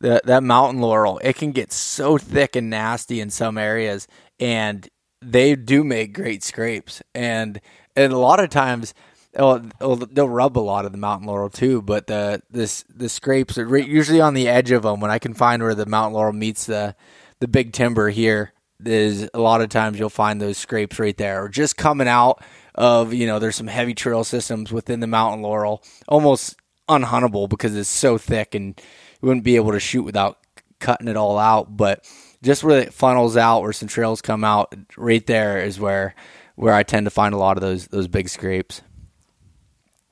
S4: That that mountain laurel, it can get so thick and nasty in some areas and they do make great scrapes. And and a lot of times oh, oh, they'll rub a lot of the mountain laurel too, but the this the scrapes are usually on the edge of them when I can find where the mountain laurel meets the the big timber here is a lot of times you'll find those scrapes right there or just coming out of you know there's some heavy trail systems within the mountain laurel almost unhuntable because it's so thick and you wouldn't be able to shoot without cutting it all out. But just where it funnels out where some trails come out right there is where where I tend to find a lot of those those big scrapes.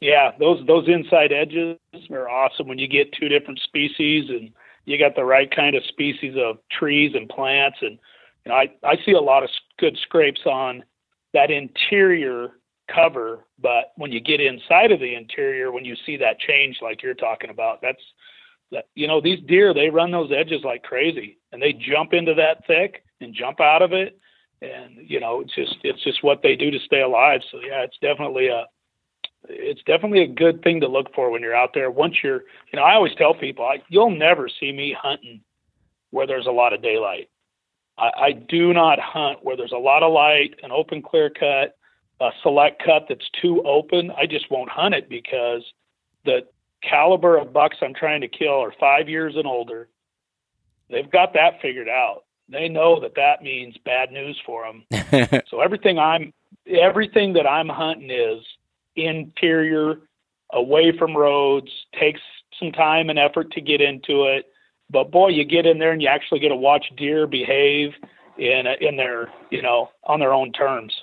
S3: Yeah, those those inside edges are awesome when you get two different species and you got the right kind of species of trees and plants. And you know, I I see a lot of good scrapes on that interior cover, but when you get inside of the interior, when you see that change like you're talking about, that's that you know these deer they run those edges like crazy and they jump into that thick and jump out of it and you know it's just it's just what they do to stay alive so yeah it's definitely a it's definitely a good thing to look for when you're out there. Once you're, you know, I always tell people, I, you'll never see me hunting where there's a lot of daylight. I, I do not hunt where there's a lot of light, an open clear cut, a select cut that's too open. I just won't hunt it because the caliber of bucks I'm trying to kill are five years and older. They've got that figured out. They know that that means bad news for them. So everything I'm everything that I'm hunting is interior, away from roads, takes some time and effort to get into it. But boy, you get in there and you actually get to watch deer behave in in their you know on their own terms.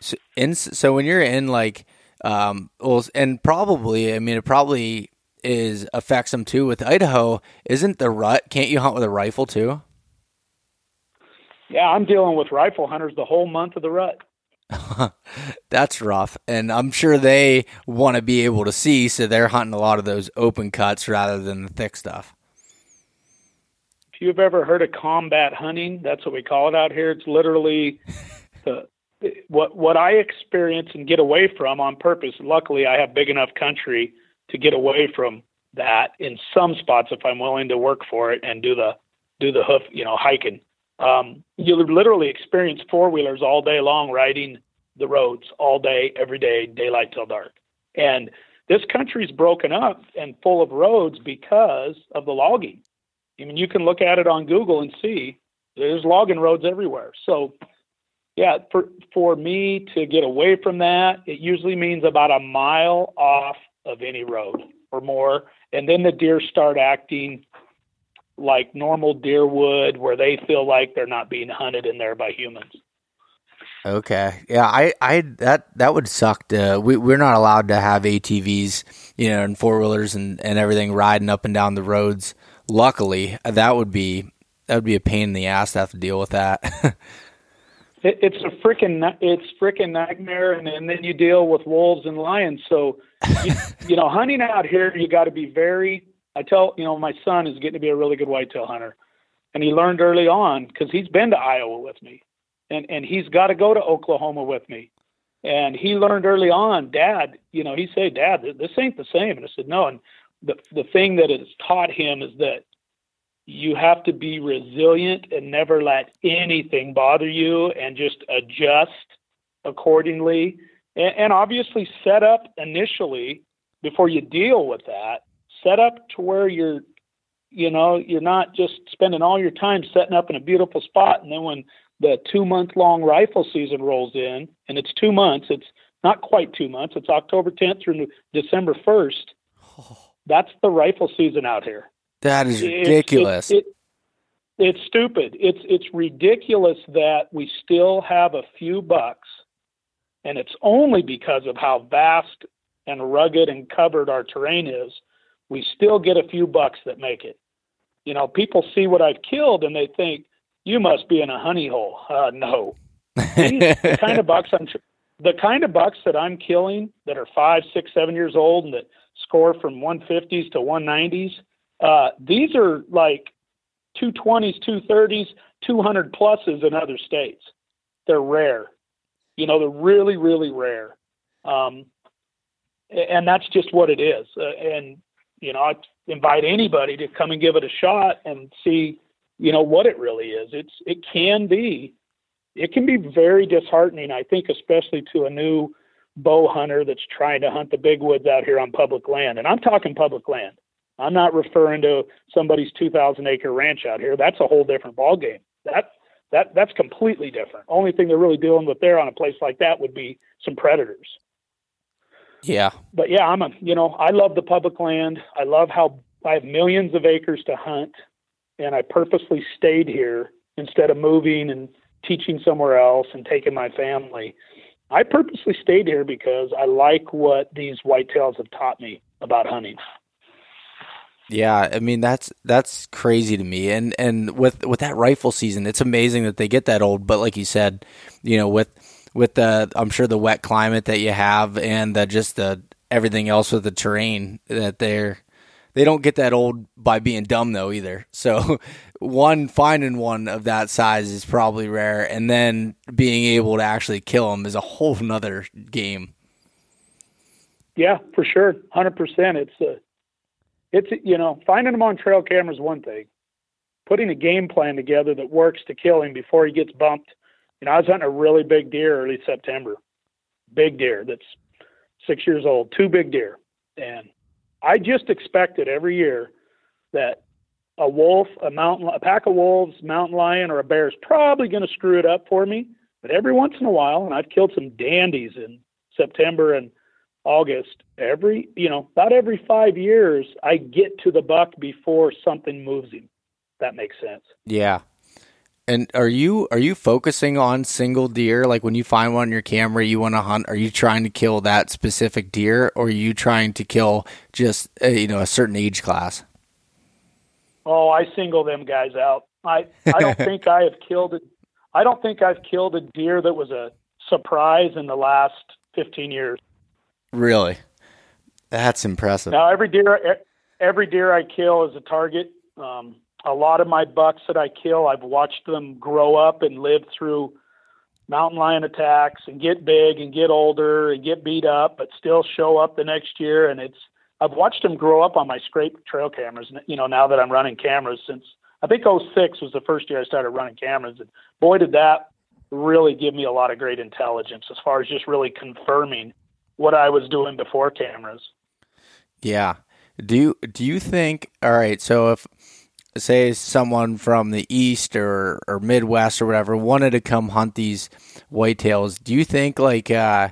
S4: So, in, so when you're in like, um, well, and probably, I mean, it probably is affects them too. With Idaho, isn't the rut? Can't you hunt with a rifle too?
S3: Yeah, I'm dealing with rifle hunters the whole month of the rut.
S4: That's rough, and I'm sure they want to be able to see, so they're hunting a lot of those open cuts rather than the thick stuff.
S3: You've ever heard of combat hunting, that's what we call it out here. It's literally the what what I experience and get away from on purpose. Luckily, I have big enough country to get away from that in some spots if I'm willing to work for it and do the do the hoof, you know, hiking. Um, you literally experience four wheelers all day long riding the roads all day, every day, daylight till dark. And this country's broken up and full of roads because of the logging. I mean, you can look at it on Google and see there's logging roads everywhere. So, yeah, for for me to get away from that, it usually means about a mile off of any road or more, and then the deer start acting like normal deer would, where they feel like they're not being hunted in there by humans.
S4: Okay, yeah, I, I that that would suck. To, we we're not allowed to have ATVs, you know, and four wheelers and and everything riding up and down the roads. Luckily, that would be that would be a pain in the ass to have to deal with that.
S3: it, it's a freaking it's freaking nightmare, and, and then you deal with wolves and lions. So, you, you know, hunting out here, you got to be very. I tell you know, my son is getting to be a really good whitetail hunter, and he learned early on because he's been to Iowa with me, and and he's got to go to Oklahoma with me, and he learned early on, Dad, you know, he said, Dad, this ain't the same, and I said, No, and the the thing that it's taught him is that you have to be resilient and never let anything bother you and just adjust accordingly. And, and, obviously set up initially before you deal with that set up to where you're you know you're not just spending all your time setting up in a beautiful spot. And then when the two month long rifle season rolls in and it's two months it's not quite two months it's october 10th through december 1st that's the rifle season out here
S4: that is ridiculous.
S3: It, it, it, it's stupid. It's it's ridiculous that we still have a few bucks, and it's only because of how vast and rugged and covered our terrain is. We still get a few bucks that make it. You know, people see what I've killed and they think you must be in a honey hole. Uh, no, the kind of bucks I'm the kind of bucks that I'm killing that are five, six, seven years old and that score from 150s to 190s uh, these are like 220s, 230s, 200 pluses in other states. They're rare. You know, they're really, really rare. Um, and that's just what it is. Uh, and, you know, I invite anybody to come and give it a shot and see, you know, what it really is. It's, it can be, it can be very disheartening, I think, especially to a new bow hunter that's trying to hunt the big woods out here on public land. And I'm talking public land. I'm not referring to somebody's 2,000 acre ranch out here. That's a whole different ballgame. That that that's completely different. Only thing they're really dealing with there on a place like that would be some predators.
S4: Yeah.
S3: But yeah, I'm a you know I love the public land. I love how I have millions of acres to hunt, and I purposely stayed here instead of moving and teaching somewhere else and taking my family. I purposely stayed here because I like what these whitetails have taught me about hunting.
S4: Yeah, I mean that's that's crazy to me. And and with with that rifle season, it's amazing that they get that old. But like you said, you know, with with the I'm sure the wet climate that you have and the just the everything else with the terrain that they're they don't get that old by being dumb though either. So one finding one of that size is probably rare, and then being able to actually kill them is a whole nother game.
S3: Yeah, for sure, hundred percent. It's a it's you know finding him on trail camera is one thing. Putting a game plan together that works to kill him before he gets bumped. You know, I was hunting a really big deer early September, big deer that's six years old, two big deer, and I just expected every year that a wolf, a mountain, a pack of wolves, mountain lion, or a bear is probably going to screw it up for me. But every once in a while, and I've killed some dandies in September and August, every, you know, about every five years, I get to the buck before something moves him. That makes sense.
S4: Yeah. And are you are you focusing on single deer? Like when you find one on your camera, you want to hunt. Are you trying to kill that specific deer, or are you trying to kill just a, you know a certain age class?
S3: Oh, I single them guys out. I I don't think I have killed it. I don't think I've killed a deer that was a surprise in the last fifteen years.
S4: Really? That's impressive.
S3: Now every deer every deer I kill is a target. Um, a lot of my bucks that I kill, I've watched them grow up and live through mountain lion attacks and get big and get older and get beat up, but still show up the next year. And it's I've watched them grow up on my scrape trail cameras. You know, now that I'm running cameras since I think 06 was the first year I started running cameras, and boy did that really give me a lot of great intelligence as far as just really confirming what I was doing before cameras.
S4: Yeah. Do you do you think all right, so if say someone from the east or or midwest or whatever wanted to come hunt these whitetails, do you think like uh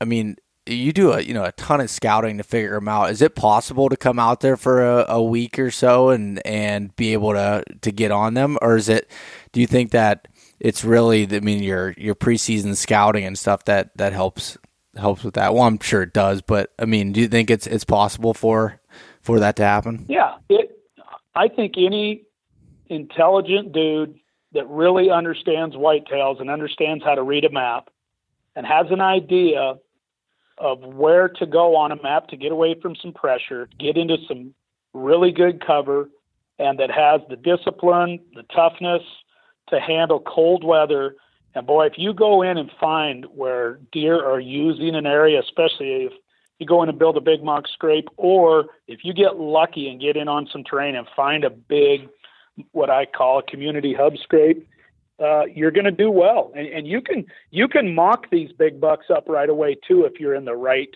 S4: I mean you do a you know a ton of scouting to figure them out. Is it possible to come out there for a, a week or so and and be able to to get on them, or is it? Do you think that it's really I mean your your preseason scouting and stuff that that helps helps with that. Well, I'm sure it does, but I mean, do you think it's it's possible for for that to happen?
S3: Yeah, it. I think any intelligent dude that really understands whitetails and understands how to read a map and has an idea of where to go on a map to get away from some pressure, get into some really good cover, and that has the discipline, the toughness to handle cold weather. And boy, if you go in and find where deer are using an area, especially if you go in and build a big mock scrape, or if you get lucky and get in on some terrain and find a big, what I call a community hub scrape, uh, you're going to do well. And, and you can you can mock these big bucks up right away too if you're in the right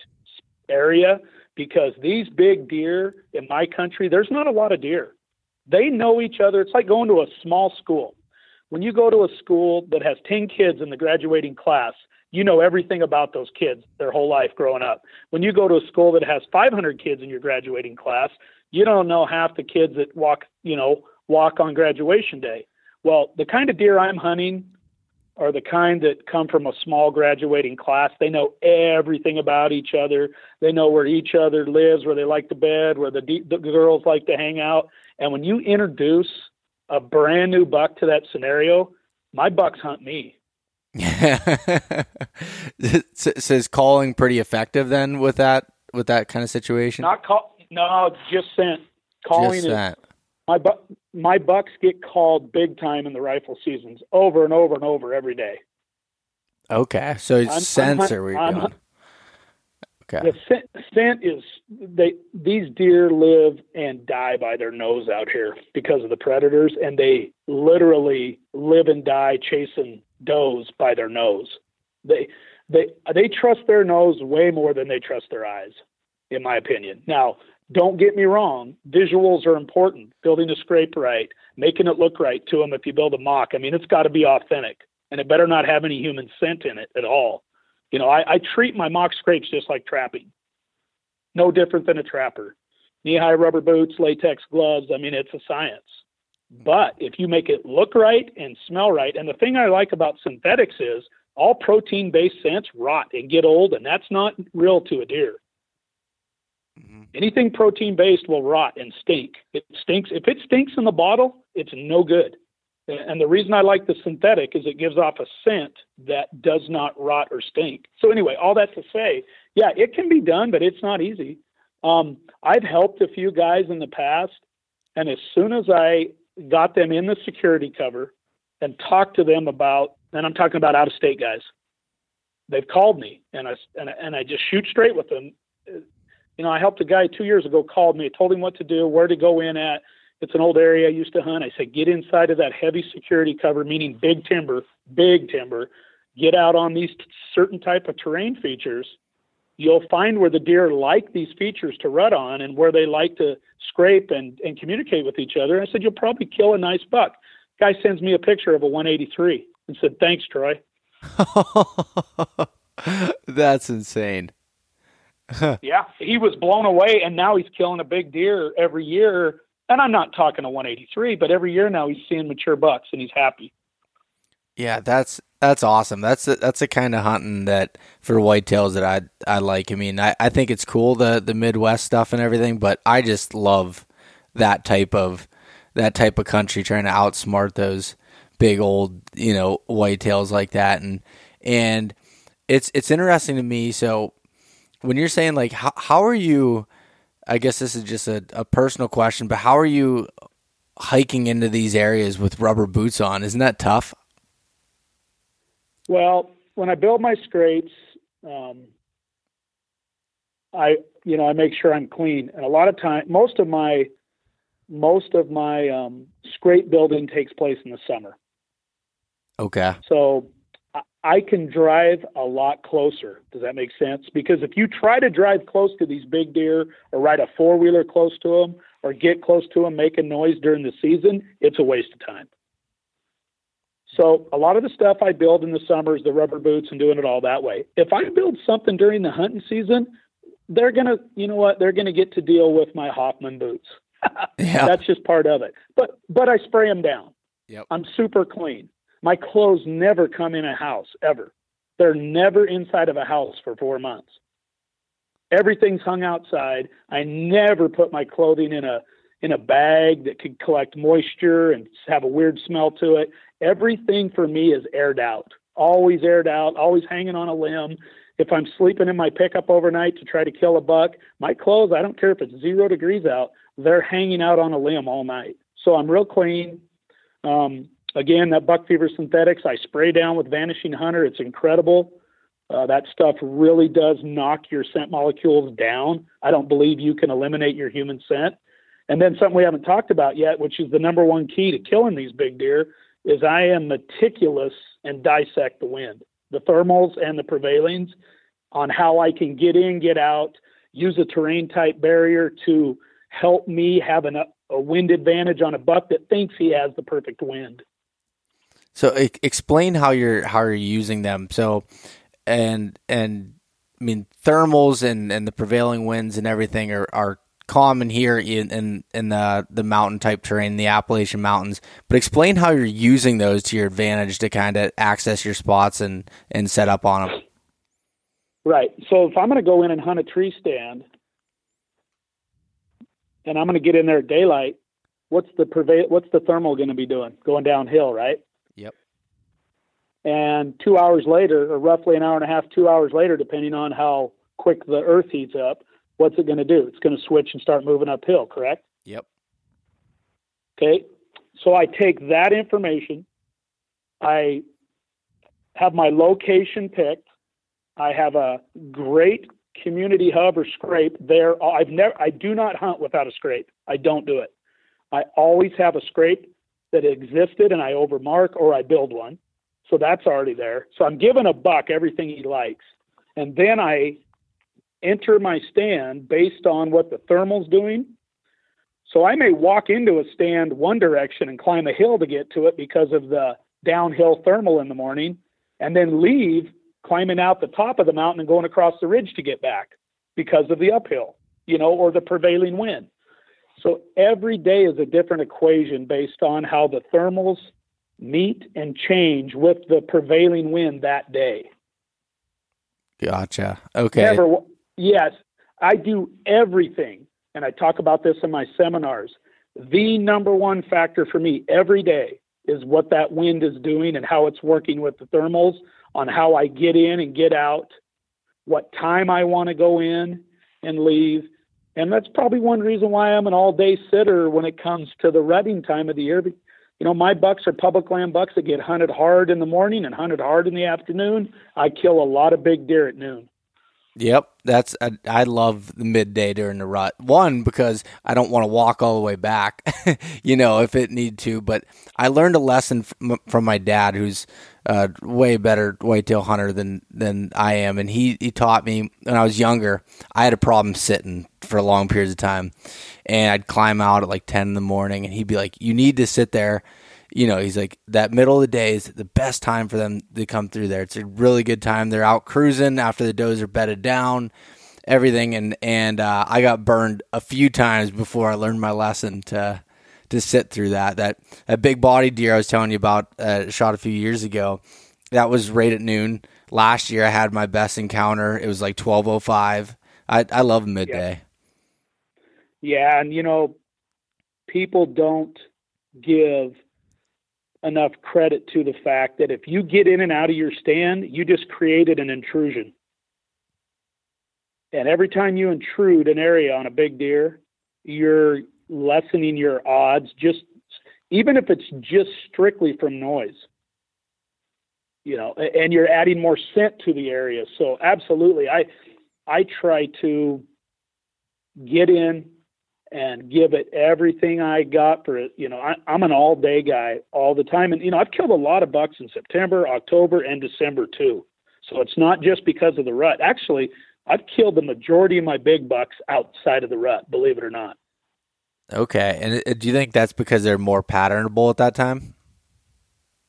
S3: area, because these big deer in my country, there's not a lot of deer. They know each other. It's like going to a small school. When you go to a school that has 10 kids in the graduating class, you know everything about those kids their whole life growing up. When you go to a school that has 500 kids in your graduating class, you don't know half the kids that walk, you know, walk on graduation day. Well, the kind of deer I'm hunting are the kind that come from a small graduating class. They know everything about each other. They know where each other lives, where they like to bed, where the, de- the girls like to hang out. And when you introduce a brand new buck to that scenario, my bucks hunt me. Yeah.
S4: So is calling pretty effective then with that with that kind of situation?
S3: Not call, no, just scent. Calling
S4: just that.
S3: My bu- my bucks get called big time in the rifle seasons, over and over and over every day.
S4: Okay, so it's I'm, I'm, we're I'm, going.
S3: Okay. The scent, scent is they these deer live and die by their nose out here because of the predators, and they literally live and die chasing does by their nose. They they they trust their nose way more than they trust their eyes, in my opinion. Now, don't get me wrong, visuals are important. Building a scrape right, making it look right to them if you build a mock. I mean, it's got to be authentic, and it better not have any human scent in it at all. You know, I, I treat my mock scrapes just like trapping, no different than a trapper. Knee high rubber boots, latex gloves. I mean, it's a science. But if you make it look right and smell right, and the thing I like about synthetics is all protein based scents rot and get old, and that's not real to a deer. Mm-hmm. Anything protein based will rot and stink. It stinks. If it stinks in the bottle, it's no good. And the reason I like the synthetic is it gives off a scent that does not rot or stink. So anyway, all that to say, yeah, it can be done, but it's not easy. Um, I've helped a few guys in the past, and as soon as I got them in the security cover, and talked to them about, and I'm talking about out of state guys. They've called me, and I and, and I just shoot straight with them. You know, I helped a guy two years ago. Called me, told him what to do, where to go in at. It's an old area I used to hunt. I said, get inside of that heavy security cover, meaning big timber, big timber. Get out on these certain type of terrain features you'll find where the deer like these features to rut on and where they like to scrape and, and communicate with each other. I said, You'll probably kill a nice buck. Guy sends me a picture of a 183 and said, Thanks, Troy.
S4: That's insane.
S3: yeah, he was blown away, and now he's killing a big deer every year. And I'm not talking a 183, but every year now he's seeing mature bucks and he's happy.
S4: Yeah, that's that's awesome. That's a, that's the kind of hunting that for whitetails that I I like. I mean, I, I think it's cool the the Midwest stuff and everything, but I just love that type of that type of country trying to outsmart those big old you know whitetails like that and and it's it's interesting to me. So when you're saying like how how are you? I guess this is just a, a personal question, but how are you hiking into these areas with rubber boots on? Isn't that tough?
S3: Well, when I build my scrapes, um, I you know I make sure I'm clean, and a lot of time, most of my most of my um, scrape building takes place in the summer.
S4: Okay.
S3: So I can drive a lot closer. Does that make sense? Because if you try to drive close to these big deer or ride a four wheeler close to them or get close to them making noise during the season, it's a waste of time. So a lot of the stuff I build in the summers, the rubber boots and doing it all that way. If I build something during the hunting season, they're gonna, you know what? They're gonna get to deal with my Hoffman boots. yeah. That's just part of it. But but I spray them down.
S4: Yep.
S3: I'm super clean. My clothes never come in a house ever. They're never inside of a house for four months. Everything's hung outside. I never put my clothing in a in a bag that could collect moisture and have a weird smell to it. Everything for me is aired out, always aired out, always hanging on a limb. If I'm sleeping in my pickup overnight to try to kill a buck, my clothes, I don't care if it's zero degrees out, they're hanging out on a limb all night. So I'm real clean. Um, again, that buck fever synthetics, I spray down with Vanishing Hunter. It's incredible. Uh, that stuff really does knock your scent molecules down. I don't believe you can eliminate your human scent. And then something we haven't talked about yet, which is the number one key to killing these big deer, is I am meticulous and dissect the wind, the thermals and the prevailings, on how I can get in, get out, use a terrain type barrier to help me have an, a wind advantage on a buck that thinks he has the perfect wind.
S4: So explain how you're how you're using them. So and and I mean thermals and and the prevailing winds and everything are are common here in in, in the the mountain type terrain, the Appalachian Mountains. But explain how you're using those to your advantage to kind of access your spots and and set up on them.
S3: Right. So if I'm going to go in and hunt a tree stand, and I'm going to get in there at daylight, what's the prevail? What's the thermal going to be doing? Going downhill, right? And two hours later, or roughly an hour and a half, two hours later, depending on how quick the earth heats up, what's it going to do? It's going to switch and start moving uphill, correct?
S4: Yep.
S3: Okay. So I take that information, I have my location picked, I have a great community hub or scrape there. I've never, I do not hunt without a scrape. I don't do it. I always have a scrape that existed and I overmark or I build one. So that's already there. So I'm giving a buck everything he likes. And then I enter my stand based on what the thermal's doing. So I may walk into a stand one direction and climb a hill to get to it because of the downhill thermal in the morning, and then leave climbing out the top of the mountain and going across the ridge to get back because of the uphill, you know, or the prevailing wind. So every day is a different equation based on how the thermals meet and change with the prevailing wind that day.
S4: Gotcha. Okay.
S3: Never, yes, I do everything, and I talk about this in my seminars. The number one factor for me every day is what that wind is doing and how it's working with the thermals on how I get in and get out, what time I want to go in and leave. And that's probably one reason why I'm an all day sitter when it comes to the rutting time of the year. You know, my bucks are public land bucks that get hunted hard in the morning and hunted hard in the afternoon. I kill a lot of big deer at noon.
S4: Yep, that's I, I, love the midday during the rut. One because I don't want to walk all the way back, you know, if it need to. But I learned a lesson from, from my dad, who's a way better whitetail hunter than than I am, and he he taught me when I was younger. I had a problem sitting for long periods of time, and I'd climb out at like ten in the morning, and he'd be like, "You need to sit there." You know, he's like that middle of the day is the best time for them to come through there. It's a really good time. They're out cruising after the does are bedded down, everything, and and uh, I got burned a few times before I learned my lesson to to sit through that. That that big body deer I was telling you about uh, shot a few years ago. That was right at noon. Last year I had my best encounter. It was like twelve oh five. I I love midday.
S3: Yeah. yeah, and you know, people don't give enough credit to the fact that if you get in and out of your stand, you just created an intrusion. And every time you intrude an area on a big deer, you're lessening your odds just even if it's just strictly from noise. You know, and you're adding more scent to the area. So absolutely I I try to get in, and give it everything I got for it. You know, I, I'm an all day guy all the time. And, you know, I've killed a lot of bucks in September, October, and December too. So it's not just because of the rut. Actually, I've killed the majority of my big bucks outside of the rut, believe it or not.
S4: Okay. And uh, do you think that's because they're more patternable at that time?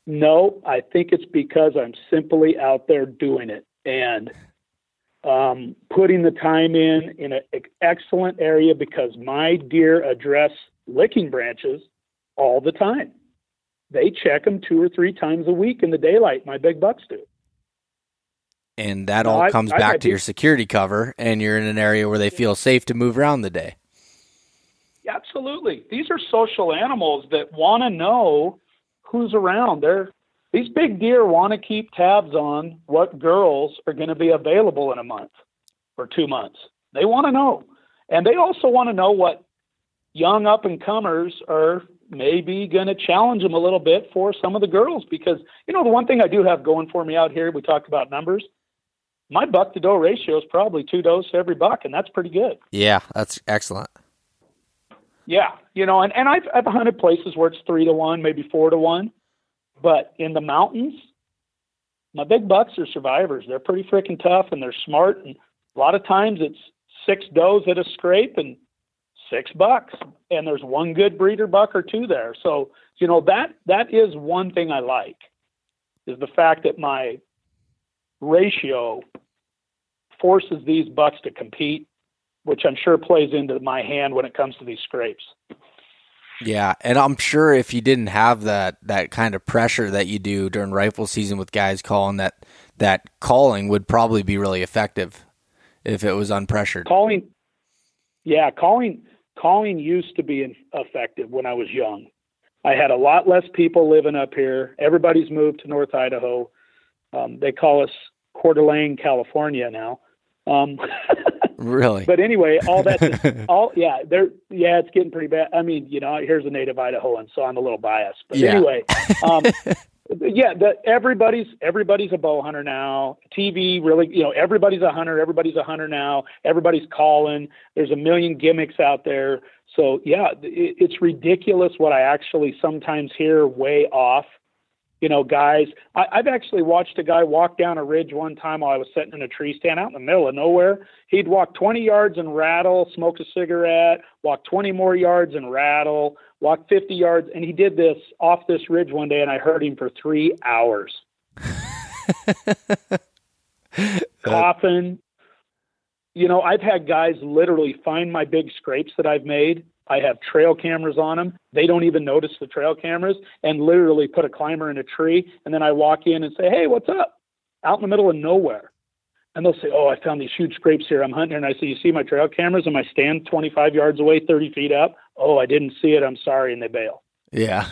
S3: No, I think it's because I'm simply out there doing it. And um, putting the time in in an excellent area because my deer address licking branches all the time. They check them two or three times a week in the daylight. My big bucks do.
S4: And that all comes I, back I, to your security cover, and you're in an area where they feel safe to move around the day.
S3: Absolutely. These are social animals that want to know who's around. They're these big deer want to keep tabs on what girls are going to be available in a month or two months. They want to know. And they also want to know what young up and comers are maybe going to challenge them a little bit for some of the girls. Because you know the one thing I do have going for me out here we talked about numbers. My buck to doe ratio is probably two does to every buck and that's pretty good.
S4: Yeah that's excellent.
S3: Yeah you know and, and I've, I've hunted places where it's three to one maybe four to one but in the mountains my big bucks are survivors. They're pretty freaking tough and they're smart and a lot of times it's six does at a scrape and six bucks and there's one good breeder buck or two there. So you know that that is one thing i like is the fact that my ratio forces these bucks to compete which i'm sure plays into my hand when it comes to these scrapes
S4: yeah and i'm sure if you didn't have that that kind of pressure that you do during rifle season with guys calling that that calling would probably be really effective if it was unpressured
S3: calling yeah calling calling used to be effective when I was young. I had a lot less people living up here. Everybody's moved to North Idaho. Um, they call us Coeur d'Alene, California now. Um,
S4: really?
S3: But anyway, all that, all yeah, they're yeah, it's getting pretty bad. I mean, you know, here's a native Idahoan, so I'm a little biased. But yeah. anyway, um, yeah, the, everybody's everybody's a bow hunter now. TV really, you know, everybody's a hunter. Everybody's a hunter now. Everybody's calling. There's a million gimmicks out there. So yeah, it, it's ridiculous what I actually sometimes hear way off. You know, guys, I, I've actually watched a guy walk down a ridge one time while I was sitting in a tree stand out in the middle of nowhere. He'd walk 20 yards and rattle, smoke a cigarette, walk 20 more yards and rattle, walk 50 yards, and he did this off this ridge one day, and I heard him for three hours. Coughing. You know, I've had guys literally find my big scrapes that I've made. I have trail cameras on them. They don't even notice the trail cameras and literally put a climber in a tree. And then I walk in and say, Hey, what's up? Out in the middle of nowhere and they'll say, "Oh, I found these huge scrapes here. I'm hunting." And I say, "You see my trail cameras? And I stand 25 yards away, 30 feet up. Oh, I didn't see it. I'm sorry." And they bail.
S4: Yeah,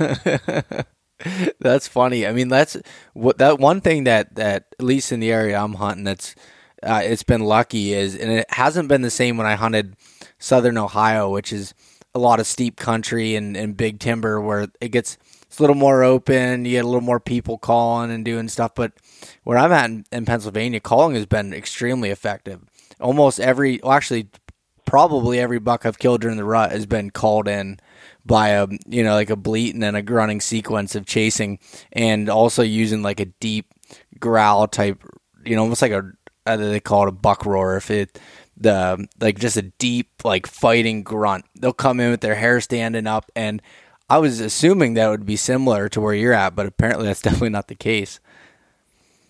S4: that's funny. I mean, that's what that one thing that that at least in the area I'm hunting, that's uh, it's been lucky is, and it hasn't been the same when I hunted southern Ohio, which is a lot of steep country and, and big timber where it gets it's a little more open. You get a little more people calling and doing stuff. But where I'm at in, in Pennsylvania, calling has been extremely effective. Almost every, well, actually, probably every buck I've killed during the rut has been called in by a you know like a bleat and then a grunting sequence of chasing, and also using like a deep growl type, you know, almost like a uh, they call it a buck roar. If it the like just a deep like fighting grunt, they'll come in with their hair standing up and I was assuming that would be similar to where you're at, but apparently that's definitely not the case.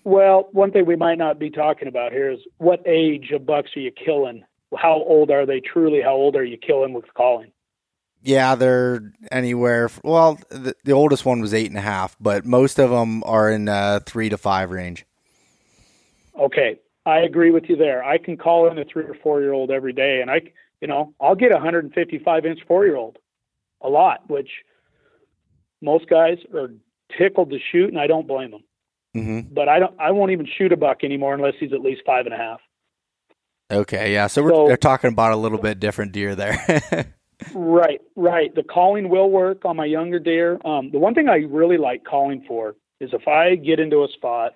S3: Well, one thing we might not be talking about here is what age of bucks are you killing? How old are they truly? How old are you killing with calling?
S4: Yeah, they're anywhere. Well, the, the oldest one was eight and a half, but most of them are in uh, three to five range.
S3: Okay, I agree with you there. I can call in a three or four year old every day, and I, you know, I'll get a 155 inch four year old a lot, which most guys are tickled to shoot, and I don't blame them. Mm-hmm. But I don't. I won't even shoot a buck anymore unless he's at least five and a half.
S4: Okay, yeah. So we're, so, talking about a little bit different deer there.
S3: right, right. The calling will work on my younger deer. Um, the one thing I really like calling for is if I get into a spot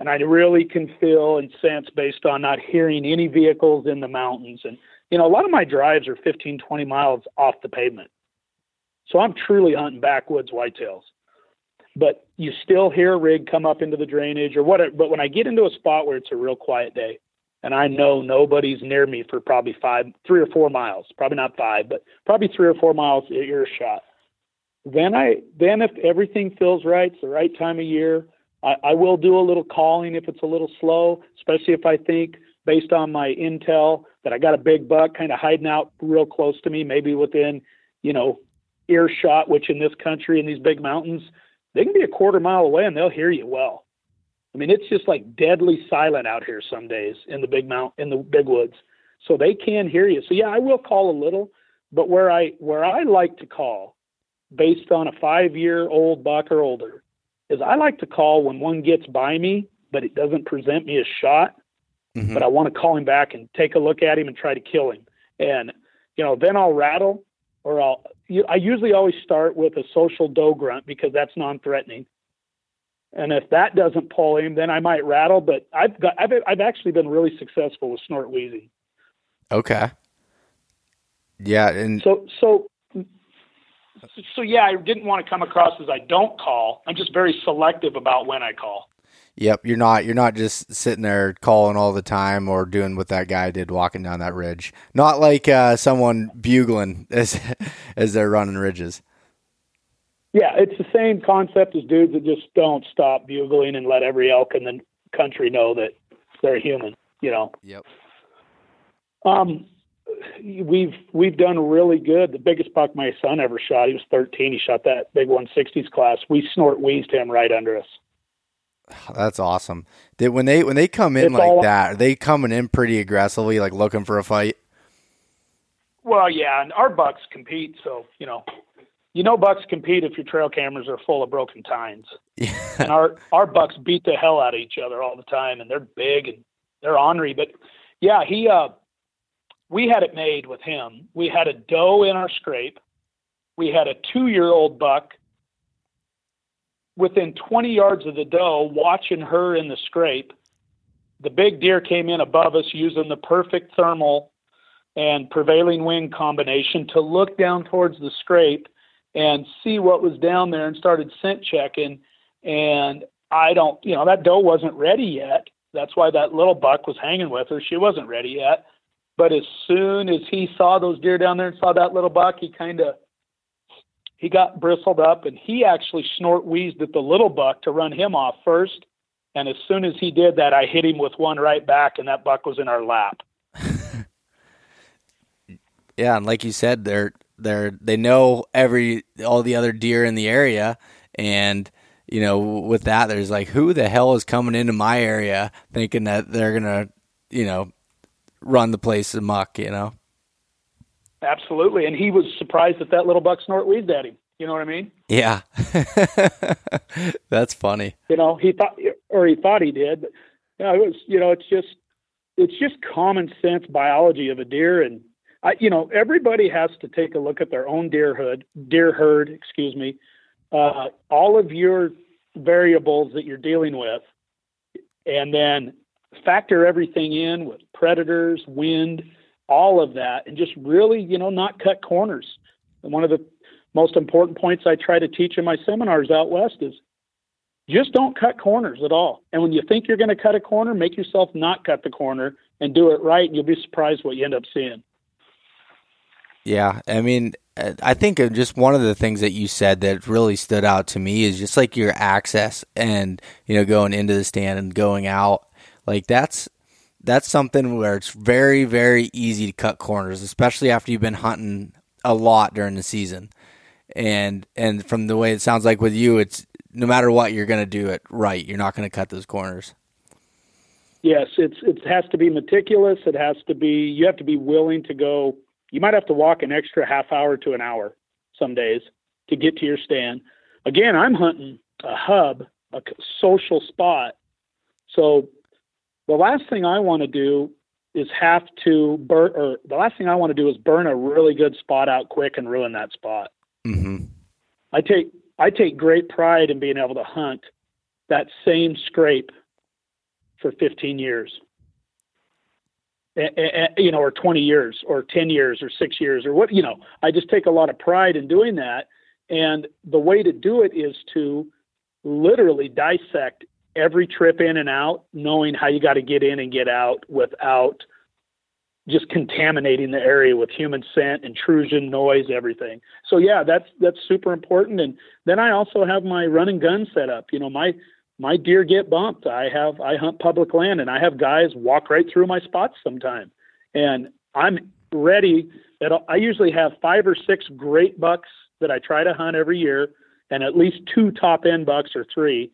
S3: and I really can feel and sense based on not hearing any vehicles in the mountains. And, you know, a lot of my drives are 15, 20 miles off the pavement. So I'm truly hunting backwoods whitetails. But you still hear a rig come up into the drainage or whatever. But when I get into a spot where it's a real quiet day, and I know nobody's near me for probably five, three or four miles, probably not five, but probably three or four miles earshot. Then I, then if everything feels right, it's the right time of year. I, I will do a little calling if it's a little slow, especially if I think based on my intel that I got a big buck kind of hiding out real close to me, maybe within, you know, earshot, which in this country in these big mountains, they can be a quarter mile away and they'll hear you well. I mean, it's just like deadly silent out here some days in the big mount in the big woods. So they can hear you. So yeah, I will call a little, But where I where I like to call, based on a five year old buck or older, is I like to call when one gets by me, but it doesn't present me a shot. Mm-hmm. But I want to call him back and take a look at him and try to kill him. And you know, then I'll rattle, or I'll. I usually always start with a social doe grunt because that's non-threatening. And if that doesn't pull him, then I might rattle. But I've got I've I've actually been really successful with snort wheezing.
S4: Okay. Yeah, and
S3: so so so yeah, I didn't want to come across as I don't call. I'm just very selective about when I call.
S4: Yep, you're not you're not just sitting there calling all the time or doing what that guy did walking down that ridge. Not like uh, someone bugling as as they're running ridges.
S3: Yeah, it's the same concept as dudes that just don't stop bugling and let every elk in the country know that they're human. You know.
S4: Yep.
S3: Um, we've we've done really good. The biggest buck my son ever shot, he was 13. He shot that big 160s class. We snort wheezed him right under us.
S4: That's awesome. Did when they when they come in it's like all, that, are they coming in pretty aggressively, like looking for a fight?
S3: Well, yeah, and our bucks compete, so you know, you know, bucks compete if your trail cameras are full of broken tines. Yeah. And our our bucks beat the hell out of each other all the time, and they're big and they're ornery. But yeah, he uh, we had it made with him. We had a doe in our scrape. We had a two year old buck within 20 yards of the doe, watching her in the scrape. The big deer came in above us using the perfect thermal and prevailing wind combination to look down towards the scrape and see what was down there and started scent checking. And I don't, you know, that doe wasn't ready yet. That's why that little buck was hanging with her. She wasn't ready yet. But as soon as he saw those deer down there and saw that little buck, he kind of he got bristled up and he actually snort wheezed at the little buck to run him off first. And as soon as he did that, I hit him with one right back, and that buck was in our lap.
S4: yeah, and like you said, they're they're they know every all the other deer in the area, and you know with that, there's like who the hell is coming into my area thinking that they're gonna you know run the place amok, you know.
S3: Absolutely, and he was surprised that that little buck snort wheezed at him. You know what I mean?
S4: Yeah, that's funny.
S3: You know, he thought, or he thought he did, but you know, it was, you know, it's just, it's just common sense biology of a deer, and I, you know, everybody has to take a look at their own deer herd, deer herd, excuse me, uh, all of your variables that you're dealing with, and then factor everything in with predators, wind, all of that, and just really, you know, not cut corners. And one of the most important points I try to teach in my seminars out west is just don't cut corners at all. And when you think you're going to cut a corner, make yourself not cut the corner and do it right, and you'll be surprised what you end up seeing.
S4: Yeah, I mean, I think just one of the things that you said that really stood out to me is just like your access and you know going into the stand and going out like that's that's something where it's very very easy to cut corners, especially after you've been hunting a lot during the season. And and from the way it sounds like with you, it's no matter what you're going to do it right. You're not going to cut those corners.
S3: Yes, it's it has to be meticulous. It has to be you have to be willing to go. You might have to walk an extra half hour to an hour some days to get to your stand. Again, I'm hunting a hub, a social spot. So the last thing I want to do is have to burn, or the last thing I want to do is burn a really good spot out quick and ruin that spot.
S4: Mm-hmm.
S3: I take I take great pride in being able to hunt that same scrape for 15 years, you know, or 20 years, or 10 years, or six years, or what you know. I just take a lot of pride in doing that, and the way to do it is to literally dissect every trip in and out, knowing how you got to get in and get out without just contaminating the area with human scent, intrusion, noise, everything. So yeah, that's that's super important. And then I also have my running gun set up. You know, my my deer get bumped. I have I hunt public land and I have guys walk right through my spots sometime. And I'm ready that I usually have five or six great bucks that I try to hunt every year and at least two top end bucks or three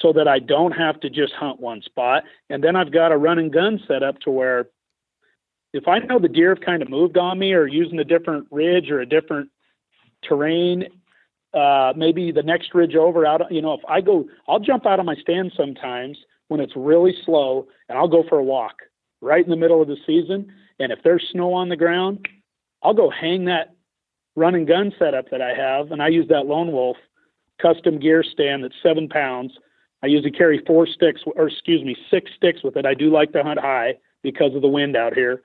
S3: so that I don't have to just hunt one spot. And then I've got a run and gun set up to where if I know the deer have kind of moved on me or using a different ridge or a different terrain, uh, maybe the next ridge over out, you know, if I go, I'll jump out of my stand sometimes when it's really slow and I'll go for a walk right in the middle of the season. And if there's snow on the ground, I'll go hang that run and gun setup that I have. And I use that Lone Wolf custom gear stand that's seven pounds. I usually carry four sticks, or excuse me, six sticks with it. I do like to hunt high because of the wind out here.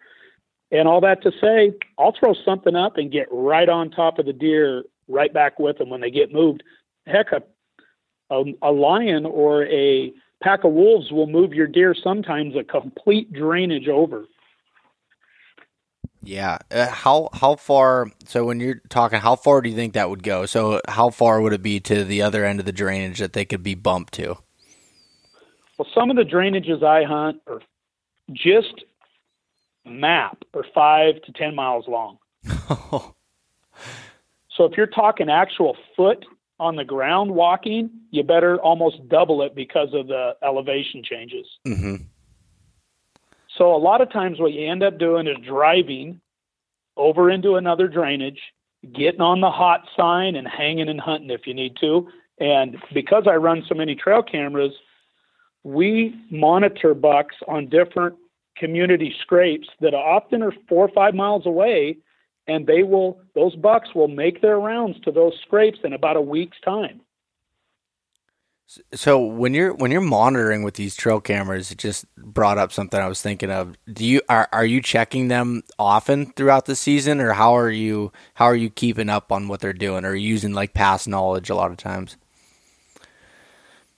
S3: And all that to say, I'll throw something up and get right on top of the deer, right back with them when they get moved. Heck, a, a, a lion or a pack of wolves will move your deer sometimes a complete drainage over.
S4: Yeah. Uh, how how far? So when you're talking, how far do you think that would go? So how far would it be to the other end of the drainage that they could be bumped to?
S3: Well, some of the drainages I hunt are just map are five to ten miles long. so if you're talking actual foot on the ground walking, you better almost double it because of the elevation changes.
S4: Mm-hmm.
S3: So a lot of times what you end up doing is driving over into another drainage, getting on the hot sign and hanging and hunting if you need to. And because I run so many trail cameras, we monitor bucks on different community scrapes that often are four or five miles away and they will those bucks will make their rounds to those scrapes in about a week's time.
S4: So when you're when you're monitoring with these trail cameras it just brought up something i was thinking of. Do you are, are you checking them often throughout the season or how are you how are you keeping up on what they're doing? Or using like past knowledge a lot of times?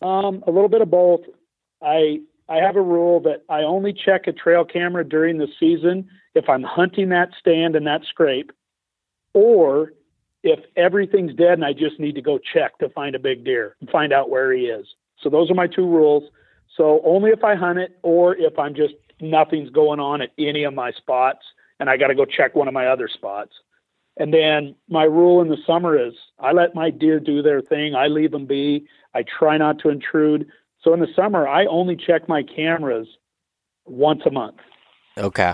S3: Um, a little bit of both i I have a rule that I only check a trail camera during the season if I'm hunting that stand and that scrape, or if everything's dead and I just need to go check to find a big deer and find out where he is. So those are my two rules. So only if I hunt it or if I'm just nothing's going on at any of my spots and I got to go check one of my other spots. And then my rule in the summer is I let my deer do their thing. I leave them be. I try not to intrude. So in the summer, I only check my cameras once a month.
S4: Okay.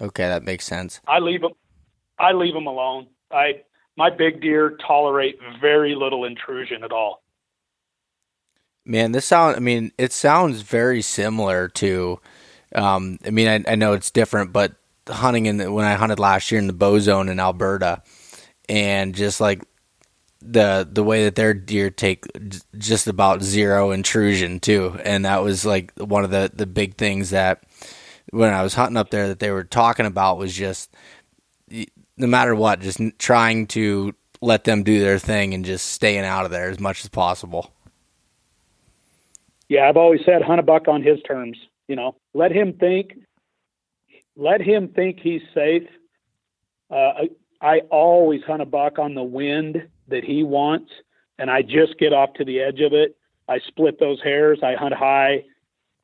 S4: Okay, that makes sense.
S3: I leave them. I leave them alone. I my big deer tolerate very little intrusion at all.
S4: Man, this sound. I mean, it sounds very similar to. Um, I mean, I, I know it's different, but hunting in the, when I hunted last year in the bow zone in Alberta, and just like the the way that their deer take just about zero intrusion too, and that was like one of the the big things that when I was hunting up there that they were talking about was just no matter what, just trying to let them do their thing and just staying out of there as much as possible.
S3: Yeah, I've always said hunt a buck on his terms. You know, let him think. Let him think he's safe. Uh, I always hunt a buck on the wind that he wants, and I just get off to the edge of it. I split those hairs. I hunt high.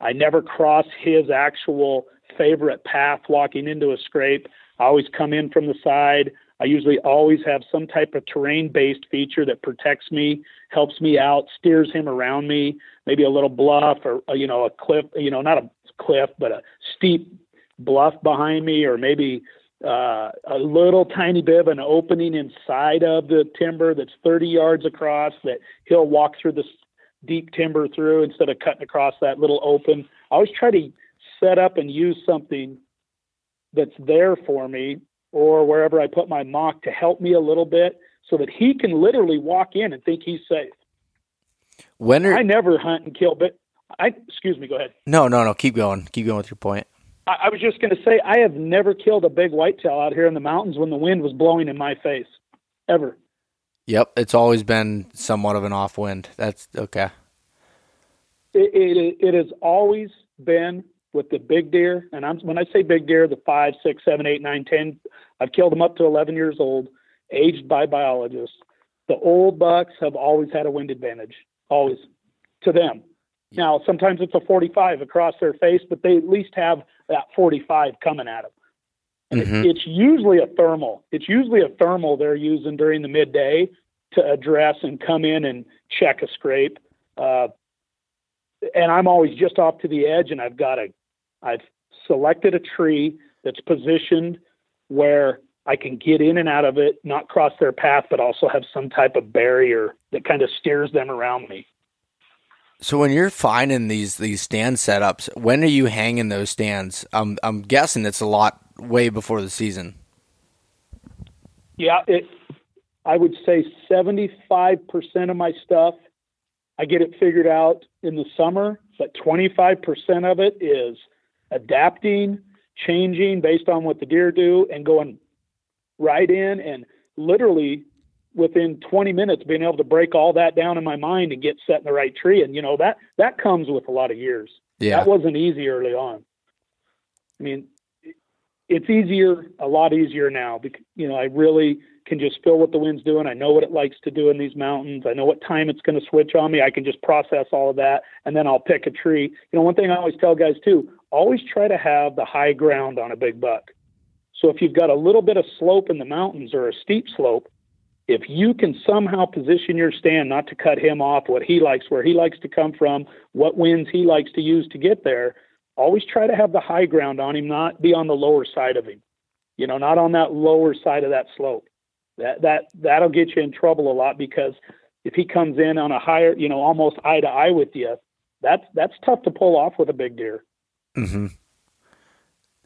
S3: I never cross his actual favorite path walking into a scrape. I always come in from the side. I usually always have some type of terrain based feature that protects me, helps me out, steers him around me, maybe a little bluff or, uh, you know, a cliff, you know, not a cliff, but a steep bluff behind me, or maybe uh, a little tiny bit of an opening inside of the timber that's 30 yards across that he'll walk through the deep timber through instead of cutting across that little open. I always try to set up and use something that's there for me or wherever I put my mock to help me a little bit so that he can literally walk in and think he's safe.
S4: When are...
S3: I never hunt and kill, but I excuse me. Go ahead.
S4: No, no, no. Keep going. Keep going with your point.
S3: I, I was just going to say I have never killed a big whitetail out here in the mountains when the wind was blowing in my face, ever.
S4: Yep, it's always been somewhat of an off wind. That's okay.
S3: It, it, it has always been with the big deer, and I'm, when I say big deer, the five, six, seven, eight, nine, ten. I've killed them up to 11 years old, aged by biologists. The old bucks have always had a wind advantage, always to them. Now, sometimes it's a 45 across their face, but they at least have that 45 coming at them. And mm-hmm. it's usually a thermal. It's usually a thermal they're using during the midday to address and come in and check a scrape. Uh, and I'm always just off to the edge, and I've got a, I've selected a tree that's positioned where I can get in and out of it, not cross their path, but also have some type of barrier that kind of steers them around me.
S4: So when you're finding these these stand setups, when are you hanging those stands? I'm I'm guessing it's a lot way before the season.
S3: Yeah, it. I would say 75% of my stuff, I get it figured out in the summer, but 25% of it is adapting, changing based on what the deer do, and going right in and literally within 20 minutes being able to break all that down in my mind and get set in the right tree. And you know that that comes with a lot of years.
S4: Yeah.
S3: That wasn't easy early on. I mean it's easier a lot easier now because you know i really can just feel what the wind's doing. I know what it likes to do in these mountains. I know what time it's going to switch on me. I can just process all of that and then i'll pick a tree. You know one thing i always tell guys too always try to have the high ground on a big buck. So if you've got a little bit of slope in the mountains or a steep slope if you can somehow position your stand not to cut him off what he likes where he likes to come from what winds he likes to use to get there always try to have the high ground on him not be on the lower side of him you know not on that lower side of that slope that that that'll get you in trouble a lot because if he comes in on a higher you know almost eye to eye with you that's that's tough to pull off with a big deer
S4: mm-hmm.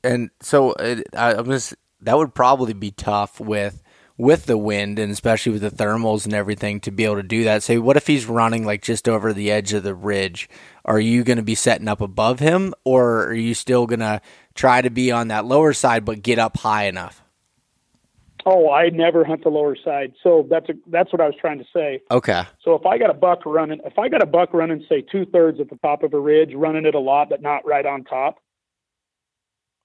S4: and so it, I, i'm just that would probably be tough with with the wind and especially with the thermals and everything to be able to do that. Say, what if he's running like just over the edge of the ridge? Are you going to be setting up above him or are you still going to try to be on that lower side but get up high enough?
S3: Oh, I never hunt the lower side. So that's a, that's what I was trying to say.
S4: Okay.
S3: So if I got a buck running, if I got a buck running, say two thirds at the top of a ridge, running it a lot, but not right on top,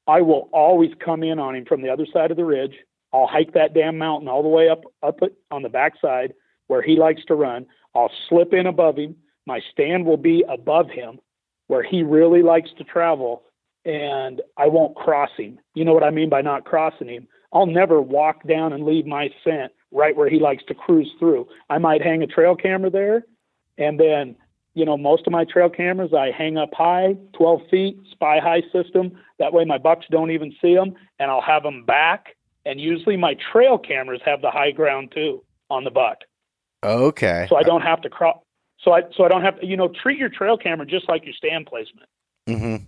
S3: I will always come in on him from the other side of the ridge I'll hike that damn mountain all the way up up it on the backside where he likes to run. I'll slip in above him. My stand will be above him where he really likes to travel and I won't cross him. You know what I mean by not crossing him? I'll never walk down and leave my scent right where he likes to cruise through. I might hang a trail camera there and then you know, most of my trail cameras I hang up high, 12 feet, spy high system. That way my bucks don't even see them, and I'll have them back and usually my trail cameras have the high ground too on the buck.
S4: Okay.
S3: So I don't have to crop. So I so I don't have to you know treat your trail camera just like your stand placement.
S4: Mm-hmm.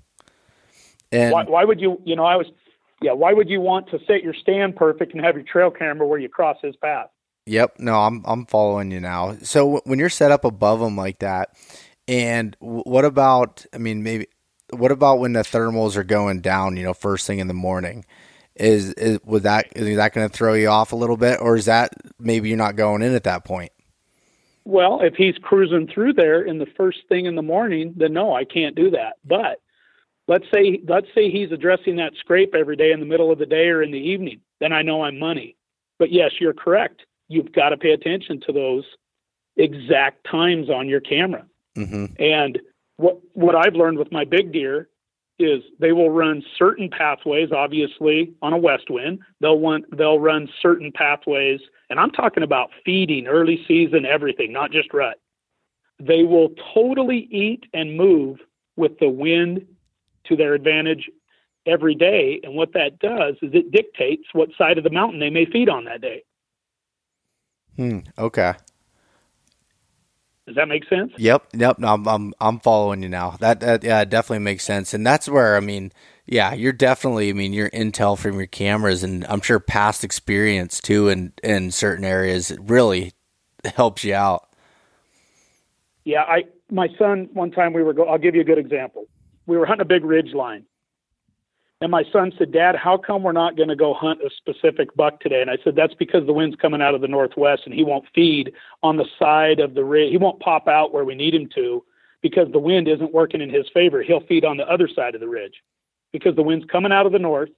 S4: And
S3: why, why would you you know I was yeah why would you want to set your stand perfect and have your trail camera where you cross his path?
S4: Yep. No, I'm I'm following you now. So when you're set up above them like that, and what about? I mean, maybe what about when the thermals are going down? You know, first thing in the morning is is would that is that going to throw you off a little bit, or is that maybe you're not going in at that point?
S3: Well, if he's cruising through there in the first thing in the morning, then no, I can't do that. But let's say let's say he's addressing that scrape every day in the middle of the day or in the evening, then I know I'm money. But yes, you're correct. You've got to pay attention to those exact times on your camera.
S4: Mm-hmm.
S3: And what what I've learned with my big deer is they will run certain pathways obviously on a west wind. They'll want they'll run certain pathways and i'm talking about feeding early season everything not just rut. They will totally eat and move with the wind to their advantage every day and what that does is it dictates what side of the mountain they may feed on that day.
S4: Hmm okay
S3: does that make sense?
S4: Yep, yep. No, I'm I'm I'm following you now. That that yeah, definitely makes sense. And that's where I mean, yeah, you're definitely. I mean, your intel from your cameras, and I'm sure past experience too, in in certain areas, it really helps you out.
S3: Yeah, I my son one time we were go. I'll give you a good example. We were hunting a big ridge line, and my son said, Dad, how come we're not going to go hunt a specific buck today? And I said, That's because the wind's coming out of the northwest and he won't feed on the side of the ridge. He won't pop out where we need him to because the wind isn't working in his favor. He'll feed on the other side of the ridge because the wind's coming out of the north.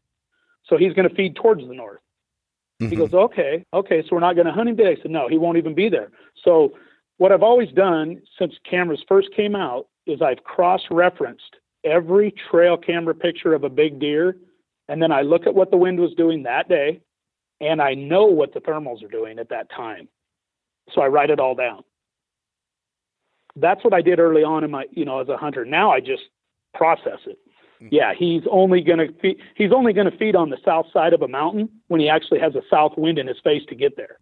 S3: So he's going to feed towards the north. Mm-hmm. He goes, Okay, okay, so we're not going to hunt him today. I said, No, he won't even be there. So what I've always done since cameras first came out is I've cross referenced every trail camera picture of a big deer, and then I look at what the wind was doing that day, and I know what the thermals are doing at that time. So I write it all down. That's what I did early on in my, you know, as a hunter. Now I just process it. Mm-hmm. yeah, he's only going to feed, he's only going to feed on the south side of a mountain when he actually has a south wind in his face to get there.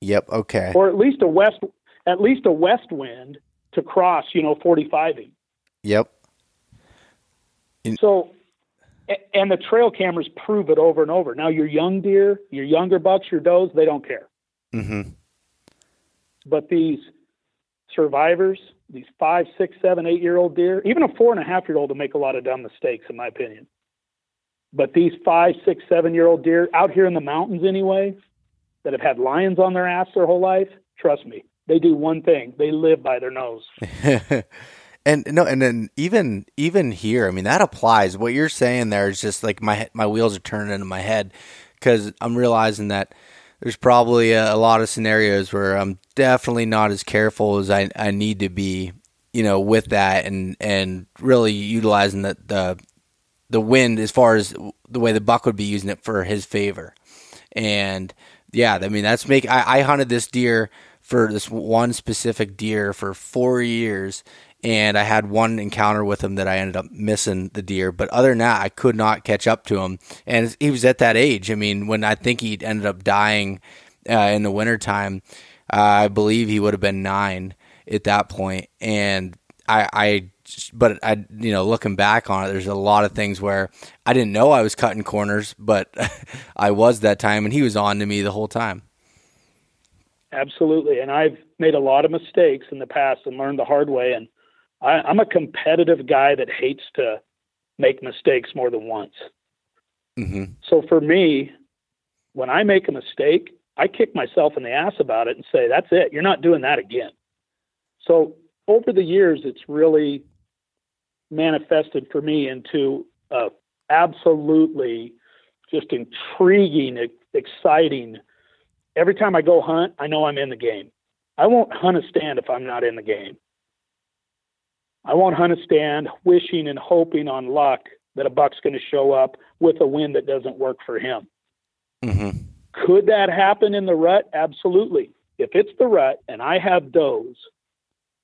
S2: Yep. Okay.
S3: Or at least a west at least a west wind to cross, you know, 45ing.
S2: Yep.
S3: In- so and the trail cameras prove it over and over. Now your young deer, your younger bucks, your does, they don't care.
S2: Mm-hmm.
S3: But these survivors, these five, six, seven, eight year old deer, even a four and a half year old will make a lot of dumb mistakes, in my opinion. But these five, six, seven year old deer out here in the mountains anyway, that have had lions on their ass their whole life, trust me, they do one thing: they live by their nose.
S4: and no, and then even even here, I mean that applies. What you're saying there is just like my my wheels are turning into my head because I'm realizing that there's probably a, a, lot of scenarios where I'm definitely not as careful as I, I need to be, you know, with that and and really utilizing the the the wind as far as the way the buck would be using it for his favor. And yeah, I mean that's make I, I hunted this deer for this one specific deer for four years and I had one encounter with him that I ended up missing the deer. But other than that, I could not catch up to him. And he was at that age. I mean, when I think he ended up dying uh, in the wintertime, uh, I believe he would have been nine at that point. And I, I, but I, you know, looking back on it, there's a lot of things where I didn't know I was cutting corners, but I was that time, and he was on to me the whole time.
S3: Absolutely, and I've made a lot of mistakes in the past and learned the hard way. And I, I'm a competitive guy that hates to make mistakes more than once.
S2: Mm-hmm.
S3: So for me, when I make a mistake, I kick myself in the ass about it and say, that's it. You're not doing that again. So over the years, it's really manifested for me into a absolutely just intriguing, exciting. Every time I go hunt, I know I'm in the game. I won't hunt a stand if I'm not in the game. I won't hunt a stand wishing and hoping on luck that a buck's going to show up with a wind that doesn't work for him.
S2: Mm-hmm.
S3: Could that happen in the rut? Absolutely. If it's the rut and I have does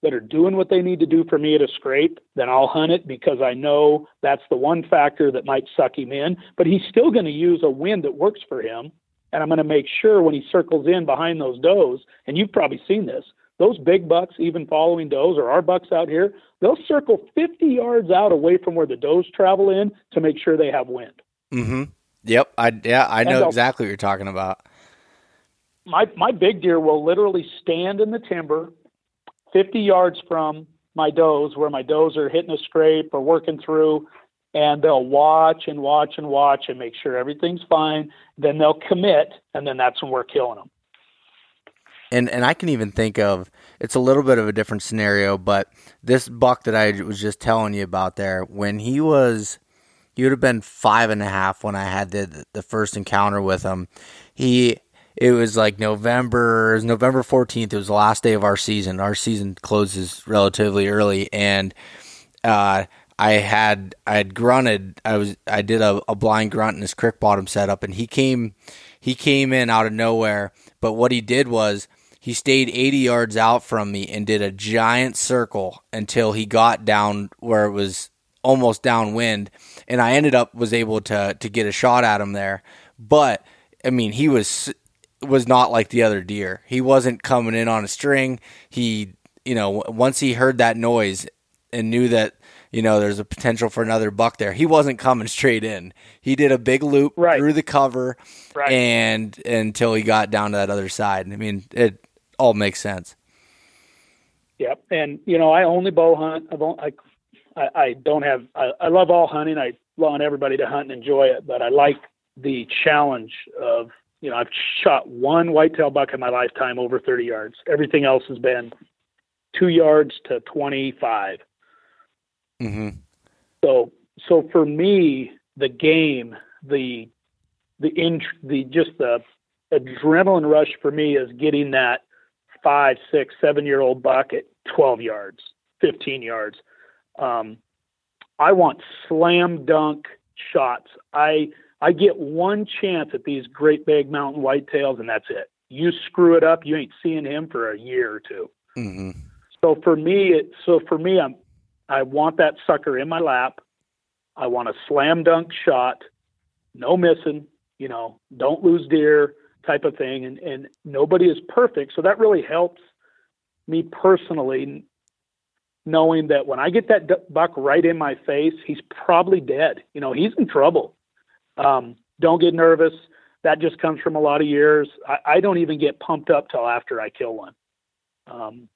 S3: that are doing what they need to do for me at a scrape, then I'll hunt it because I know that's the one factor that might suck him in. But he's still going to use a wind that works for him. And I'm going to make sure when he circles in behind those does, and you've probably seen this, those big bucks, even following does or our bucks out here, they'll circle 50 yards out away from where the does travel in to make sure they have wind.
S4: Mm-hmm. Yep. I yeah, I know exactly what you're talking about.
S3: My my big deer will literally stand in the timber 50 yards from my does where my does are hitting a scrape or working through and they'll watch and watch and watch and make sure everything's fine. Then they'll commit and then that's when we're killing them
S4: and and I can even think of it's a little bit of a different scenario, but this buck that I was just telling you about there, when he was, he would have been five and a half when I had the the first encounter with him. He it was like November, was November fourteenth. It was the last day of our season. Our season closes relatively early, and uh, I had I had grunted. I was I did a, a blind grunt in his crick bottom setup, and he came he came in out of nowhere. But what he did was he stayed 80 yards out from me and did a giant circle until he got down where it was almost downwind and I ended up was able to to get a shot at him there but I mean he was was not like the other deer he wasn't coming in on a string he you know once he heard that noise and knew that you know there's a potential for another buck there he wasn't coming straight in he did a big loop
S3: right.
S4: through the cover
S3: right.
S4: and until he got down to that other side i mean it all makes sense.
S3: Yep, and you know I only bow hunt. I I, I don't have. I, I love all hunting. I want everybody to hunt and enjoy it, but I like the challenge of you know I've shot one whitetail buck in my lifetime over 30 yards. Everything else has been two yards to 25.
S2: Mm-hmm.
S3: So so for me, the game, the the int- the just the adrenaline rush for me is getting that five, six, seven year old buck at 12 yards, 15 yards. Um, I want slam dunk shots. I I get one chance at these great big mountain whitetails, and that's it. You screw it up, you ain't seeing him for a year or 2
S2: mm-hmm.
S3: So for me, it, so for me, I'm I want that sucker in my lap. I want a slam dunk shot, no missing, you know, don't lose deer type of thing. And, and nobody is perfect. So that really helps me personally knowing that when I get that buck right in my face, he's probably dead. You know, he's in trouble. Um, don't get nervous. That just comes from a lot of years. I, I don't even get pumped up till after I kill one. Um,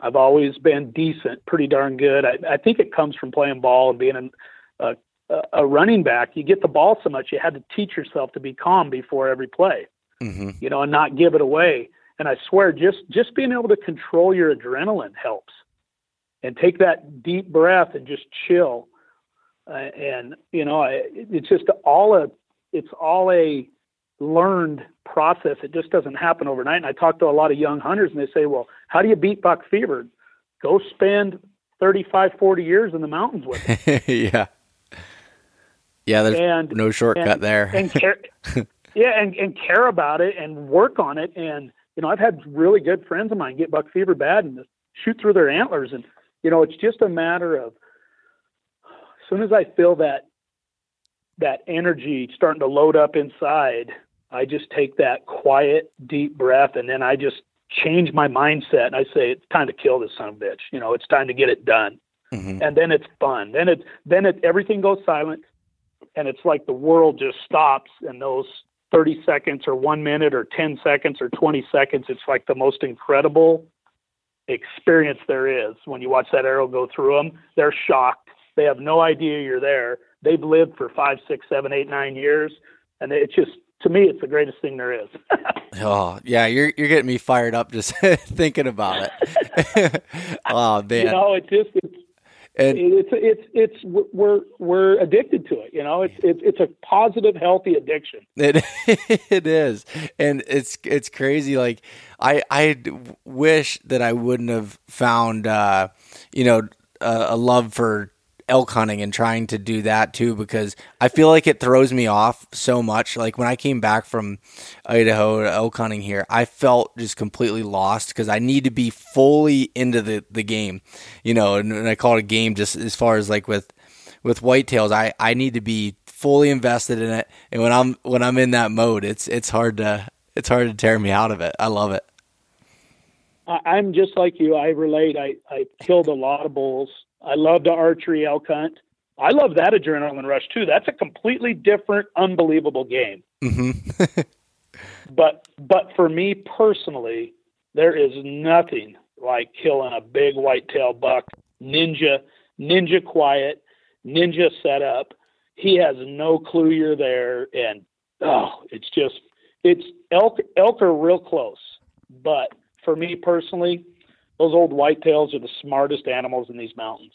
S3: I've always been decent, pretty darn good. I, I think it comes from playing ball and being a, a, a running back. You get the ball so much, you had to teach yourself to be calm before every play, mm-hmm. you know, and not give it away. And I swear, just just being able to control your adrenaline helps, and take that deep breath and just chill. Uh, and you know, it's just all a it's all a learned process. It just doesn't happen overnight. And I talk to a lot of young hunters and they say, well, how do you beat buck fever? Go spend 35, 40 years in the mountains with
S4: it. yeah. Yeah, there's and, no shortcut
S3: and,
S4: there.
S3: and care, yeah, and, and care about it and work on it. And, you know, I've had really good friends of mine get buck fever bad and shoot through their antlers. And, you know, it's just a matter of as soon as I feel that that energy starting to load up inside, I just take that quiet, deep breath, and then I just change my mindset. And I say, it's time to kill this son of a bitch. You know, it's time to get it done. Mm-hmm. And then it's fun. Then it, then it, everything goes silent, and it's like the world just stops. And those 30 seconds, or one minute, or 10 seconds, or 20 seconds, it's like the most incredible experience there is. When you watch that arrow go through them, they're shocked. They have no idea you're there. They've lived for five, six, seven, eight, nine years, and it's just to me, it's the greatest thing there is.
S4: oh yeah, you're you're getting me fired up just thinking about it. oh man,
S3: you know, it just it's and, it's it's it's we're we're addicted to it. You know, it's it's it's a positive, healthy addiction.
S4: It it is, and it's it's crazy. Like I I wish that I wouldn't have found uh, you know a, a love for elk hunting and trying to do that too because I feel like it throws me off so much. Like when I came back from Idaho elk hunting here, I felt just completely lost because I need to be fully into the, the game, you know, and, and I call it a game just as far as like with with whitetails, I, I need to be fully invested in it. And when I'm when I'm in that mode, it's it's hard to it's hard to tear me out of it. I love it.
S3: I'm just like you. I relate. I, I killed a lot of bulls I love the archery elk hunt. I love that adrenaline rush too. That's a completely different, unbelievable game. Mm-hmm. but but for me personally, there is nothing like killing a big whitetail buck, ninja, ninja quiet, ninja setup. He has no clue you're there, and oh, it's just it's elk. Elk are real close, but for me personally, those old whitetails are the smartest animals in these mountains.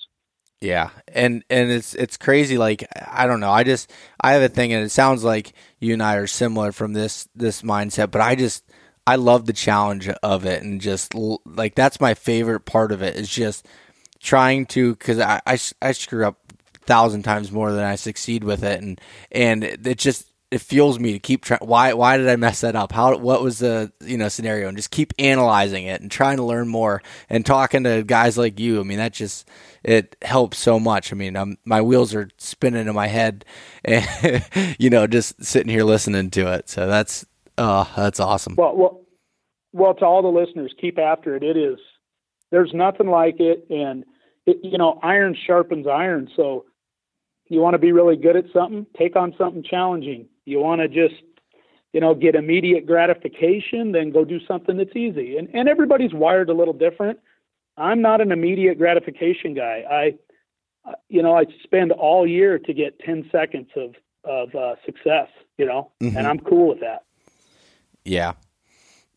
S4: Yeah, and and it's it's crazy. Like I don't know. I just I have a thing, and it sounds like you and I are similar from this this mindset. But I just I love the challenge of it, and just like that's my favorite part of it is just trying to because I, I I screw up thousand times more than I succeed with it, and and it just it fuels me to keep trying. Why why did I mess that up? How what was the you know scenario? And just keep analyzing it and trying to learn more and talking to guys like you. I mean that just it helps so much. I mean I'm, my wheels are spinning in my head, and you know just sitting here listening to it. So that's uh, that's awesome.
S3: Well well well to all the listeners, keep after it. It is there's nothing like it, and it, you know iron sharpens iron. So you want to be really good at something, take on something challenging. You want to just, you know, get immediate gratification, then go do something that's easy. And and everybody's wired a little different. I'm not an immediate gratification guy. I, you know, I spend all year to get 10 seconds of of uh, success. You know, mm-hmm. and I'm cool with that.
S4: Yeah,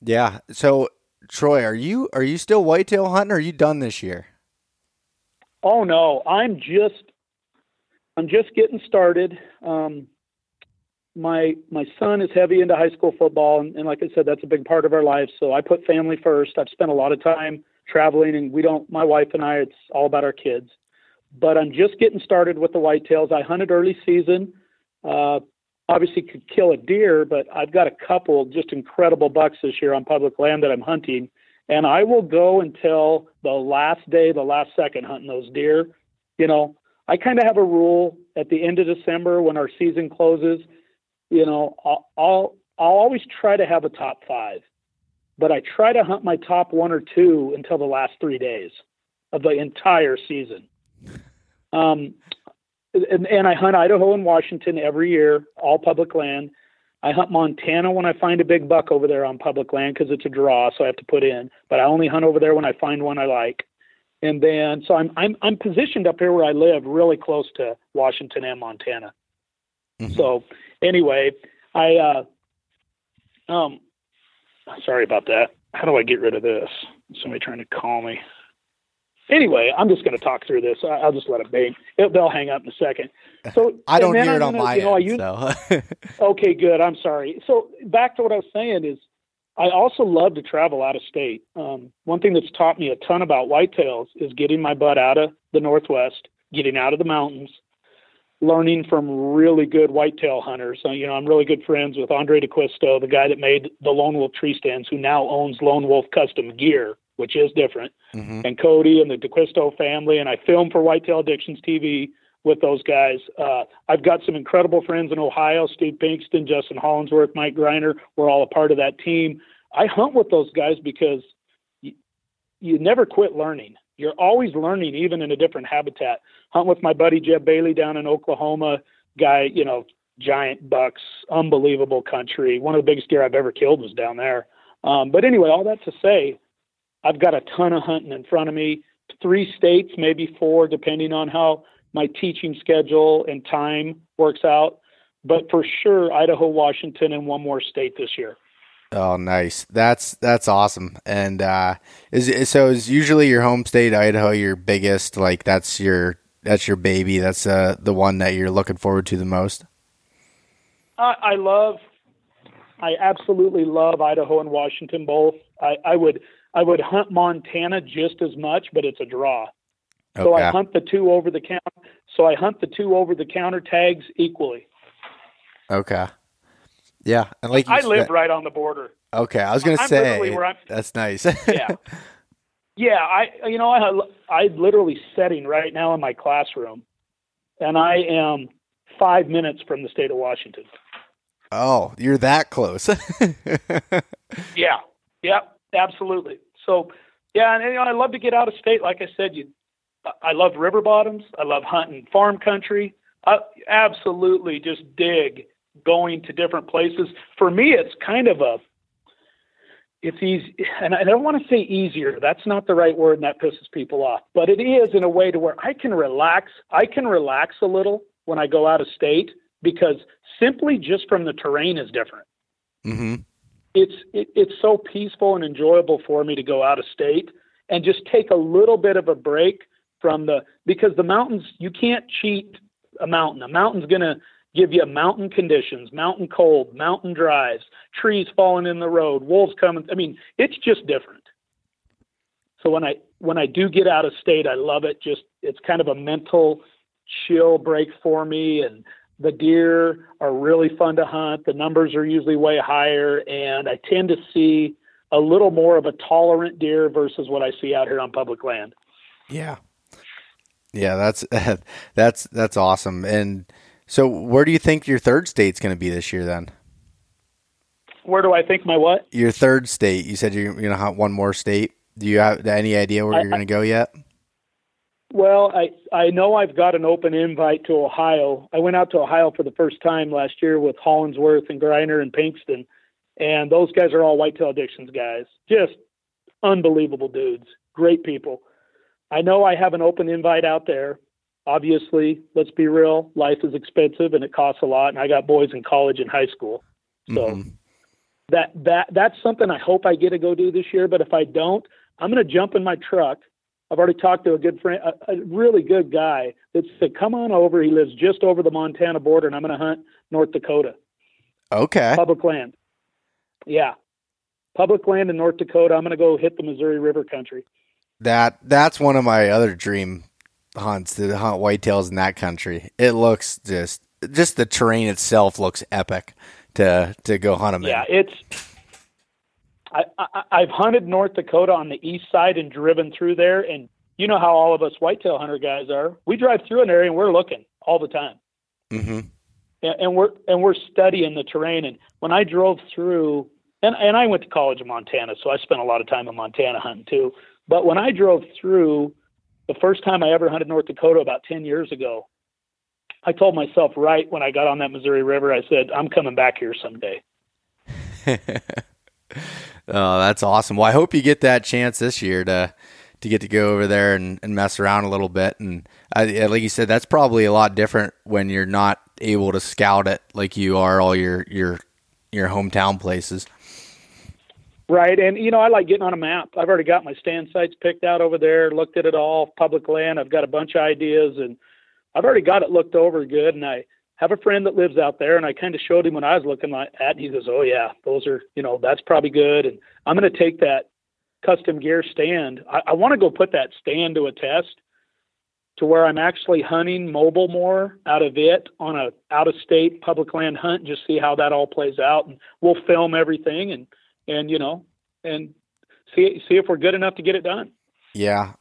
S4: yeah. So Troy, are you are you still whitetail hunting? or Are you done this year?
S3: Oh no, I'm just I'm just getting started. Um, my my son is heavy into high school football, and, and like I said, that's a big part of our life. So I put family first. I've spent a lot of time traveling, and we don't. My wife and I, it's all about our kids. But I'm just getting started with the whitetails. I hunted early season. Uh, obviously, could kill a deer, but I've got a couple just incredible bucks this year on public land that I'm hunting, and I will go until the last day, the last second hunting those deer. You know, I kind of have a rule at the end of December when our season closes. You know, I'll, I'll I'll always try to have a top five, but I try to hunt my top one or two until the last three days of the entire season. Um, and, and I hunt Idaho and Washington every year, all public land. I hunt Montana when I find a big buck over there on public land because it's a draw, so I have to put in. But I only hunt over there when I find one I like. And then, so I'm I'm I'm positioned up here where I live, really close to Washington and Montana. Mm-hmm. So anyway, I uh, um, sorry about that. How do I get rid of this? Somebody trying to call me. Anyway, I'm just going to talk through this. I'll just let it be. It, they'll hang up in a second. So
S4: I don't hear it on my you know, end. Use,
S3: so. okay, good. I'm sorry. So back to what I was saying is, I also love to travel out of state. Um, one thing that's taught me a ton about whitetails is getting my butt out of the Northwest, getting out of the mountains, learning from really good whitetail hunters. Uh, you know, I'm really good friends with Andrae D'Acquisto, the guy that made the Lone Wolf tree stands, who now owns Lone Wolf Custom Gear, which is different, mm-hmm. and Cody and the D'Acquisto family. And I film for Whitetail Addictions TV with those guys. Uh, I've got some incredible friends in Ohio, Steve Pinkston, Justin Hollinsworth, Mike Greiner. We're all a part of that team. I hunt with those guys because you, you never quit learning. You're always learning, even in a different habitat. Hunt with my buddy Jeb Bailey down in Oklahoma. Guy, you know, giant bucks, unbelievable country. One of the biggest deer I've ever killed was down there. Um, but anyway, all that to say, I've got a ton of hunting in front of me. Three states, maybe four, depending on how my teaching schedule and time works out. But for sure, Idaho, Washington, and one more state this year.
S4: Oh, nice. That's that's awesome. And uh, is so is usually your home state Idaho your biggest? Like that's your that's your baby. That's uh, the one that you're looking forward to the most.
S3: I, I love, I absolutely love Idaho and Washington both. I, I would I would hunt Montana just as much, but it's a draw. Okay. So I hunt the two over the counter. So I hunt the two over the counter tags equally.
S4: Okay. Yeah, and like
S3: I live right on the border.
S4: Okay, I was going to say that's nice.
S3: yeah, yeah. I you know I I literally sitting right now in my classroom, and I am five minutes from the state of Washington.
S4: Oh, you're that close.
S3: yeah. Yeah. Absolutely. So, yeah, and you know, I love to get out of state. Like I said, you I love river bottoms. I love hunting farm country. I absolutely just dig going to different places. For me, it's kind of a it's easy, and I don't want to say easier. That's not the right word, and that pisses people off. But it is in a way to where I can relax. I can relax a little when I go out of state because simply just from the terrain is different.
S4: Mm-hmm.
S3: It's it, it's so peaceful and enjoyable for me to go out of state and just take a little bit of a break from the because the mountains you can't cheat a mountain. A mountain's going to give you mountain conditions, mountain cold, mountain drives, trees falling in the road, wolves coming. I mean, it's just different. So when I when I do get out of state, I love it. Just it's kind of a mental chill break for me and the deer are really fun to hunt. The numbers are usually way higher and I tend to see a little more of a tolerant deer versus what I see out here on public land.
S4: Yeah. Yeah, that's that's that's awesome. And so, where do you think your third state's going to be this year? Then,
S3: where do I think my what?
S4: Your third state. You said you're going to hunt one more state. Do you have any idea where I, you're going to go yet?
S3: Well, I I know I've got an open invite to Ohio. I went out to Ohio for the first time last year with Hollinsworth and Greiner and Pinkston, and those guys are all whitetail addictions guys. Just unbelievable dudes, great people. I know I have an open invite out there. Obviously, let's be real, life is expensive and it costs a lot. And I got boys in college and high school. So mm-hmm. that that that's something I hope I get to go do this year. But if I don't, I'm going to jump in my truck. I've already talked to a good friend, a, a really good guy that said, "Come on over." He lives just over the Montana border, and I'm going to hunt North Dakota.
S4: Okay.
S3: Public land. Yeah, public land in North Dakota. I'm going to go hit the Missouri River country
S4: that that's one of my other dream hunts to hunt whitetails in that country. It looks just just the terrain itself looks epic to to go hunt them.
S3: Yeah, in. it's. I, I I've hunted North Dakota on the east side and driven through there, and you know how all of us whitetail hunter guys are. We drive through an area and we're looking all the time.
S4: Mm-hmm.
S3: And, and we're and we're studying the terrain. And when I drove through, and and I went to college in Montana, so I spent a lot of time in Montana hunting too. But when I drove through, the first time I ever hunted North Dakota about ten years ago, I told myself right when I got on that Missouri River, I said, I'm coming back here someday.
S4: oh, that's awesome. Well, I hope you get that chance this year to to get to go over there and, and mess around a little bit. And I, like you said, that's probably a lot different when you're not able to scout it like you are all your your your hometown places.
S3: Right, and you know I like getting on a map. I've already got my stand sites picked out over there, looked at it all, public land. I've got a bunch of ideas, and I've already got it looked over good. And I have a friend that lives out there, and I kind of showed him what I was looking at, and he goes, "Oh yeah, those are you know that's probably good." And I'm going to take that custom gear stand. I, I want to go put that stand to a test to where I'm actually hunting mobile more out of it on a out of state public land hunt just see how that all plays out and we'll film everything and and you know and see see if we're good enough to get it done.
S4: Yeah.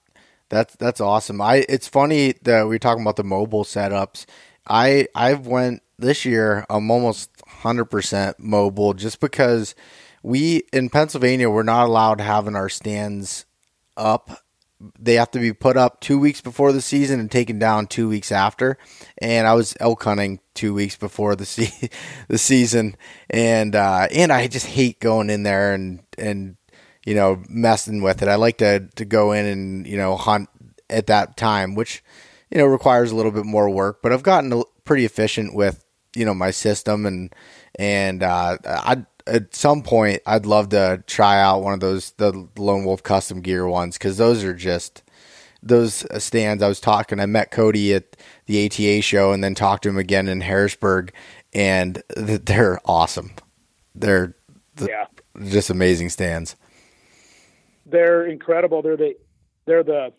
S4: That's that's awesome. I it's funny that we are talking about the mobile setups. I I've went this year I'm almost 100% mobile just because we in Pennsylvania we're not allowed having our stands up. They have to be put up two weeks before the season and taken down two weeks after. And I was elk hunting two weeks before the se- the season, and uh, and I just hate going in there and and you know messing with it. I like to to go in and you know hunt at that time, which you know requires a little bit more work. But I've gotten pretty efficient with you know my system and and uh, I at some point I'd love to try out one of those the Lone Wolf custom gear ones because those are just those stands. I was talking. I met Cody at the ATA show and then talked to him again in Harrisburg, and they're awesome. They're the, yeah. just amazing stands.
S3: They're incredible. They're the they're the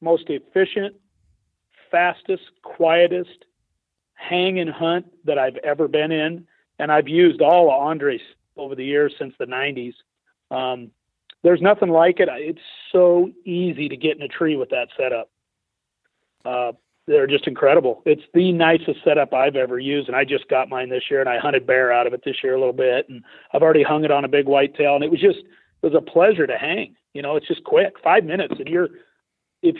S3: most efficient, fastest, quietest hang and hunt that I've ever been in and I've used all of Andres over the years since the 90s. Um, there's nothing like it. It's so easy to get in a tree with that setup. Uh, they're just incredible. It's the nicest setup I've ever used, and I just got mine this year, and I hunted bear out of it this year a little bit, and I've already hung it on a big whitetail, and it was just it was a pleasure to hang. You know, it's just quick, five minutes, and you're if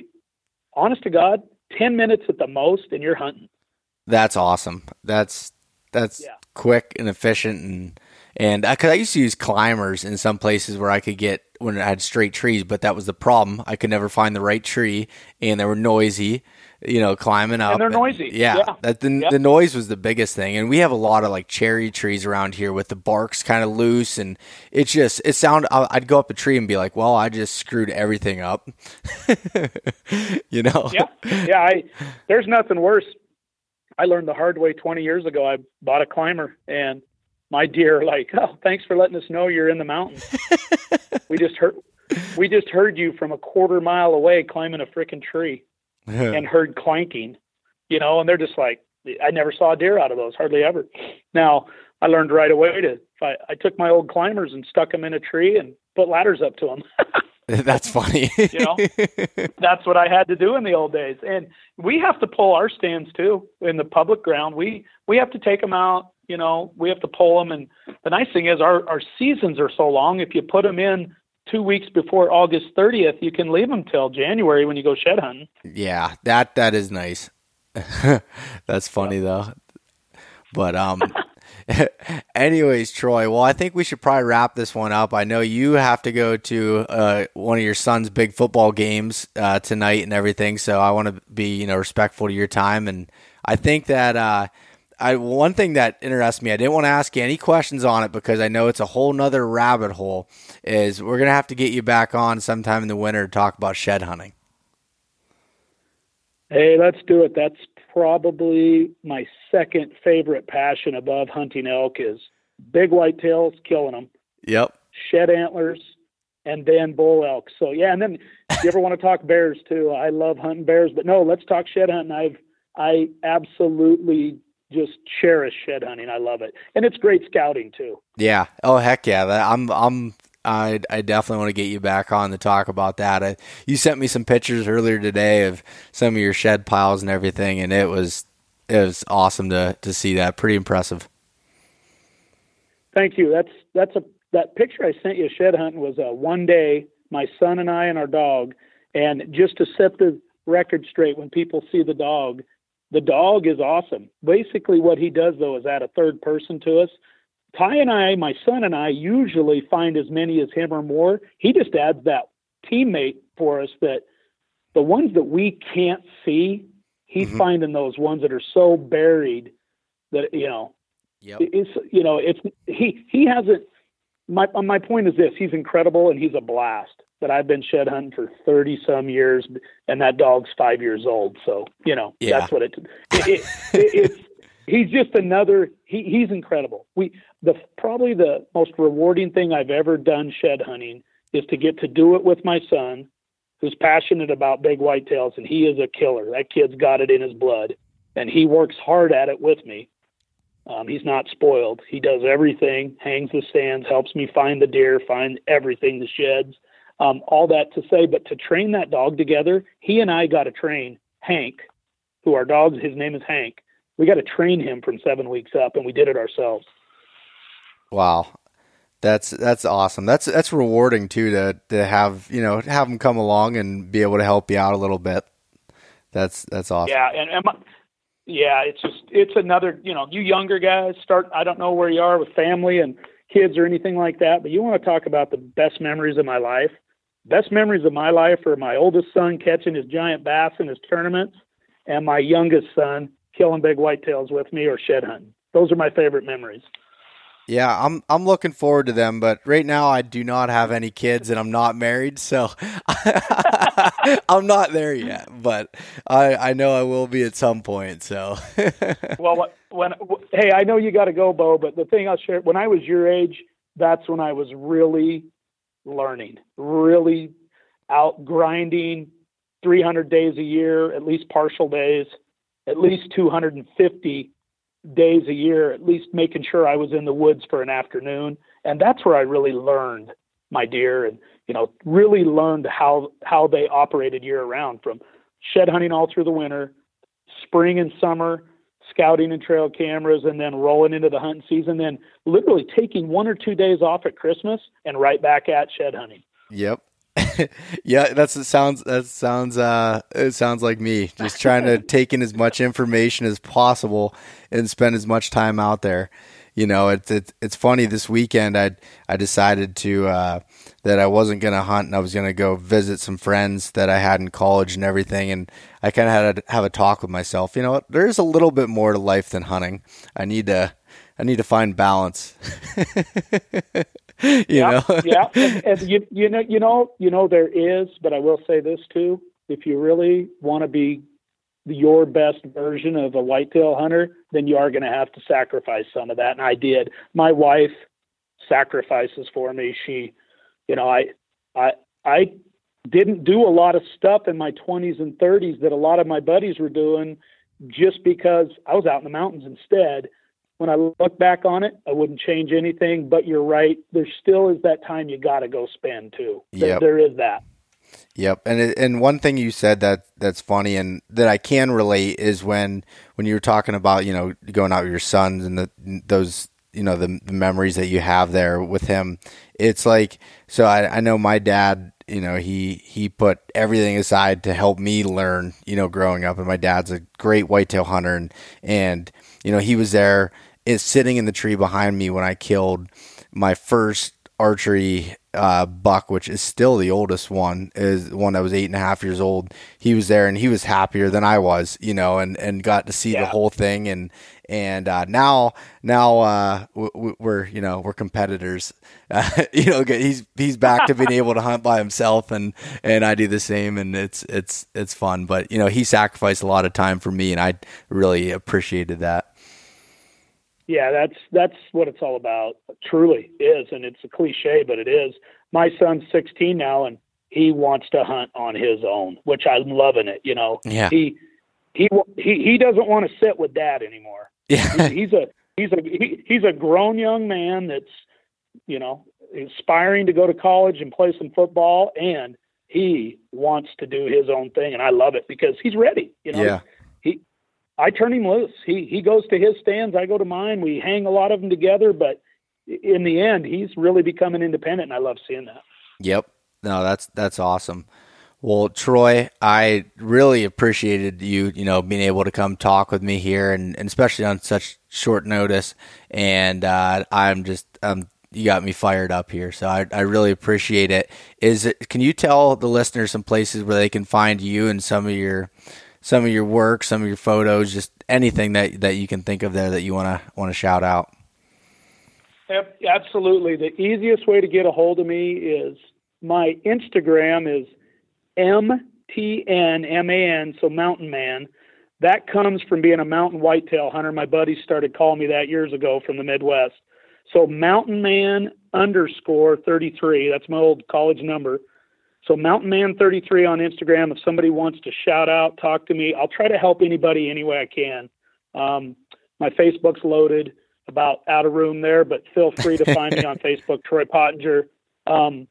S3: honest to God, ten minutes at the most, and you're hunting.
S4: That's awesome. That's that's yeah. Quick and efficient and and because I, I, used to use climbers in some places where I could get when it had straight trees, but that was the problem. I could never find the right tree, and they were noisy. You know, climbing up.
S3: And they're noisy.
S4: And, yeah, yeah, that the, yep. the noise was the biggest thing. And we have a lot of like cherry trees around here with the barks kind of loose, and it just it sound. I'd go up a tree and be like, "Well, I just screwed everything up." you know.
S3: Yeah, yeah. I there's nothing worse I learned the hard way 20 years ago. I bought a climber and my deer like, oh, thanks for letting us know you're in the mountains. we just heard, we just heard you from a quarter mile away climbing a freaking tree and heard clanking, you know, and they're just like, I never saw a deer out of those, hardly ever. Now I learned right away to, I, I took my old climbers and stuck them in a tree and put ladders up to them.
S4: That's funny.
S3: you know, that's what I had to do in the old days. And we have to pull our stands too in the public ground. We we have to take them out. You know, we have to pull them. And the nice thing is our our seasons are so long. If you put them in two weeks before August 30th, you can leave them till January when you go shed hunting.
S4: Yeah, that that is nice. That's funny though. But um Anyways, Troy, well, I think we should probably wrap this one up. I know you have to go to uh, one of your son's big football games uh, tonight and everything, so I want to be, you know, respectful to your time. And I think that uh, I one thing that interests me, I didn't want to ask you any questions on it because I know it's a whole nother rabbit hole. Is we're gonna have to get you back on sometime in the winter to talk about shed hunting.
S3: Hey, let's do it. That's probably my second favorite passion above hunting elk is big whitetails, killing them.
S4: Yep.
S3: Shed antlers, and then bull elk. So yeah, and then if you ever want to talk bears too, I love hunting bears. But no, let's talk shed hunting. I've I absolutely just cherish shed hunting. I love it, and it's great scouting too.
S4: Yeah. Oh heck yeah. I'm I'm I I definitely want to get you back on to talk about that. I, you sent me some pictures earlier today of some of your shed piles and everything, and it was it was awesome to to see that. Pretty impressive.
S3: Thank you. That's that's a that picture I sent you shed hunting was a one day. My son and I and our dog, and just to set the record straight, when people see the dog, the dog is awesome. Basically, what he does though is add a third person to us. Ty and I, my son and I, usually find as many as him or more. He just adds that teammate for us that the ones that we can't see, he's mm-hmm. finding those ones that are so buried that you know
S4: Yep.
S3: It's you know it's he he hasn't. My my point is this: he's incredible and he's a blast. But I've been shed hunting for thirty some years, and that dog's five years old. So you know
S4: yeah.
S3: that's what it. it, it, it it's he's just another. He he's incredible. We the probably the most rewarding thing I've ever done shed hunting is to get to do it with my son, who's passionate about big whitetails, and he is a killer. That kid's got it in his blood, and he works hard at it with me. Um, he's not spoiled. He does everything, hangs the stands, helps me find the deer, find everything, the sheds, um, all that to say. But to train that dog together, he and I got to train Hank, who our dogs his name is Hank. We got to train him from seven weeks up, and we did it ourselves.
S4: Wow, that's that's awesome. That's that's rewarding too to to have you know have him come along and be able to help you out a little bit. That's that's awesome.
S3: Yeah, and, and my, yeah, it's just it's another you know you younger guys start. I don't know where you are with family and kids or anything like that, but you want to talk about the best memories of my life. Best memories of my life are my oldest son catching his giant bass in his tournaments, and my youngest son killing big whitetails with me or shed hunting. Those are my favorite memories.
S4: Yeah, I'm I'm looking forward to them, but right now I do not have any kids and I'm not married, so I'm not there yet. But I I know I will be at some point. So
S3: well, when hey, I know you got to go, Bo, but the thing I'll share when I was your age, that's when I was really learning, really out grinding 300 days a year, at least partial days, at least 250 days a year, at least making sure I was in the woods for an afternoon. And that's where I really learned my deer and, you know, really learned how, how they operated year round from shed hunting all through the winter, spring and summer, scouting and trail cameras, and then rolling into the hunting season, then literally taking one or two days off at Christmas and right back at shed hunting.
S4: Yep. yeah, that's it sounds that sounds uh it sounds like me. Just trying to take in as much information as possible and spend as much time out there. You know, it's it's it's funny this weekend I I decided to uh that I wasn't going to hunt and I was going to go visit some friends that I had in college and everything and I kind of had to have a talk with myself. You know, there's a little bit more to life than hunting. I need to I need to find balance. you
S3: yeah,
S4: know,
S3: yeah, and, and you, you know, you know, you know, there is, but I will say this too: if you really want to be your best version of a whitetail hunter, then you are going to have to sacrifice some of that. And I did. My wife sacrifices for me. She, you know, I, I, I didn't do a lot of stuff in my 20s and 30s that a lot of my buddies were doing just because I was out in the mountains instead when I look back on it, I wouldn't change anything. But you're right. There still is that time you got to go spend too.
S4: Yep.
S3: There is that.
S4: Yep, and it, and one thing you said that that's funny and that I can relate is when when you were talking about you know going out with your sons and the those you know the, the memories that you have there with him. It's like so I, I know my dad you know he he put everything aside to help me learn you know growing up and my dad's a great whitetail hunter and and you know he was there is sitting in the tree behind me when I killed my first archery uh, buck, which is still the oldest one, is one that was eight and a half years old. He was there and he was happier than I was, you know, and, and got to see yeah. the whole thing. And, and, uh, now, now, uh, we're, you know, we're competitors, uh, you know, he's, he's back to being able to hunt by himself and, and I do the same and it's, it's, it's fun, but you know, he sacrificed a lot of time for me and I really appreciated that
S3: yeah, that's that's what it's all about. It truly is, and it's a cliche, but it is. My son's 16 now, and he wants to hunt on his own, which I'm loving it. You know,
S4: yeah.
S3: he he he he doesn't want to sit with dad anymore.
S4: Yeah,
S3: he's a he's a he, he's a grown young man that's you know aspiring to go to college and play some football, and he wants to do his own thing, and I love it because he's ready. You know,
S4: Yeah.
S3: I turn him loose. He he goes to his stands, I go to mine. We hang a lot of them together, but in the end, he's really becoming independent, and I love seeing that.
S4: Yep. No, that's that's awesome. Well, Troy, I really appreciated you, you know, being able to come talk with me here, and, and especially on such short notice. And uh, I'm just, um, you got me fired up here, so I, I really appreciate it. Is it? Can you tell the listeners some places where they can find you and some of your, some of your work, some of your photos, just anything that that you can think of there that you want to want to shout out?
S3: Absolutely. The easiest way to get a hold of me is my Instagram is MTNMAN, so Mountain Man. That comes from being a mountain whitetail hunter. My buddies started calling me that years ago from the Midwest. So Mountain Man underscore 33. That's my old college number. So Mountain Man 33 on Instagram. If somebody wants to shout out, talk to me, I'll try to help anybody any way I can. Um, my Facebook's loaded about out of room there, but feel free to find me on Facebook, Troy Pottenger. Um,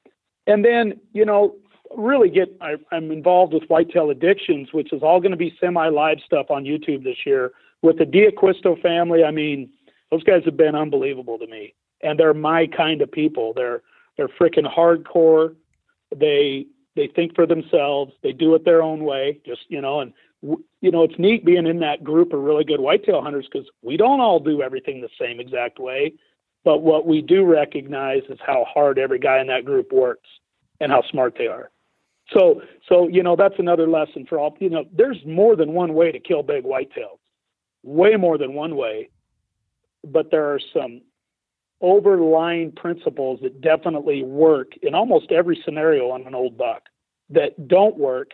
S3: and then, you know, really get, I, I'm involved with Whitetail Addictions, which is all going to be semi live stuff on YouTube this year with the D'Acquisto family. I mean, those guys have been unbelievable to me, and they're my kind of people. They're they're freaking hardcore. They they think for themselves. They do it their own way. Just you know, and you know, it's neat being in that group of really good whitetail hunters because we don't all do everything the same exact way. But what we do recognize is how hard every guy in that group works and how smart they are. So, so you know, that's another lesson for all. You know, there's more than one way to kill big whitetails, way more than one way. But there are some overlying principles that definitely work in almost every scenario on an old buck that don't work.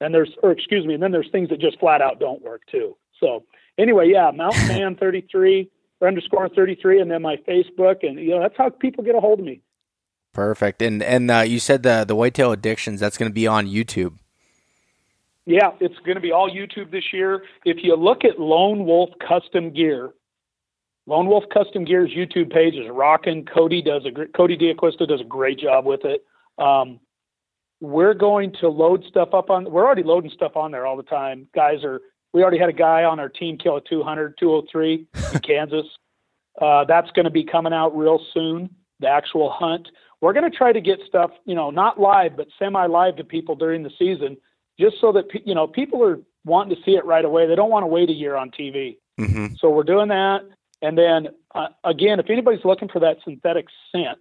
S3: And there's, or excuse me, and then there's things that just flat out don't work too. So anyway, yeah, Mountain Man 33 or underscore 33, and then my Facebook, and you know that's how people get a hold of me.
S4: Perfect. And and uh, you said the the whitetail addictions that's going to be on YouTube.
S3: Yeah, it's going to be all YouTube this year. If you look at Lone Wolf Custom Gear, Lone Wolf Custom Gear's YouTube page is rocking. Cody does a Cody D'Acquisto does a great job with it. Um, we're going to load stuff up on. We're already loading stuff on there all the time. Guys are. We already had a guy on our team kill a 200, 203 in Kansas. Uh, that's going to be coming out real soon. The actual hunt. We're going to try to get stuff, you know, not live but semi-live to people during the season, just so that you know people are wanting to see it right away. They don't want to wait a year on TV.
S4: Mm-hmm.
S3: So we're doing that. And then uh, again, if anybody's looking for that synthetic scent,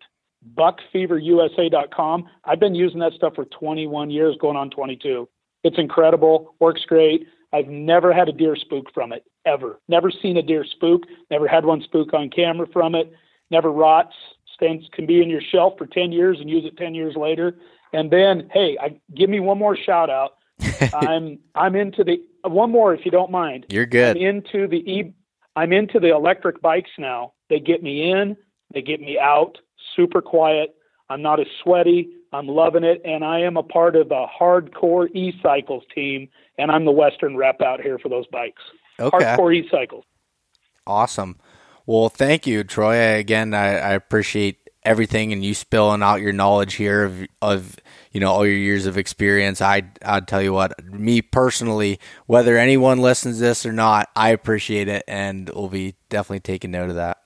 S3: buckfeverusa.com. I've been using that stuff for 21 years, going on 22. It's incredible, works great. I've never had a deer spook from it ever. Never seen a deer spook. Never had one spook on camera from it. Never rots. Stands can be in your shelf for 10 years and use it 10 years later. And then, hey, I, give me one more shout out. I'm I'm into the one more if you don't mind.
S4: You're good.
S3: I'm into the e. I'm into the electric bikes now. They get me in. They get me out. Super quiet. I'm not as sweaty. I'm loving it, and I am a part of the hardcore e-cycles team, and I'm the Western rep out here for those bikes.
S4: Okay.
S3: Hardcore e-cycles.
S4: Awesome. Well, thank you, Troy. Again, I, I appreciate everything and you spilling out your knowledge here of, of you know all your years of experience. I I'd tell you what, me personally, whether anyone listens to this or not, I appreciate it and will be definitely taking note of that.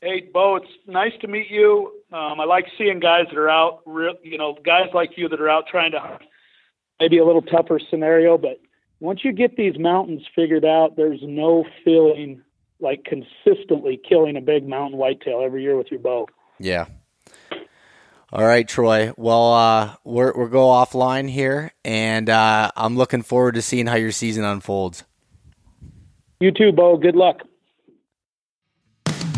S3: Hey, Bo, it's nice to meet you. Um, I like seeing guys that are out, real, you know, guys like you that are out trying to maybe a little tougher scenario. But once you get these mountains figured out, there's no feeling like consistently killing a big mountain whitetail every year with your bow.
S4: Yeah. All right, Troy. Well, uh, we're we're go offline here, and uh, I'm looking forward to seeing how your season unfolds.
S3: You too, Bo. Good luck.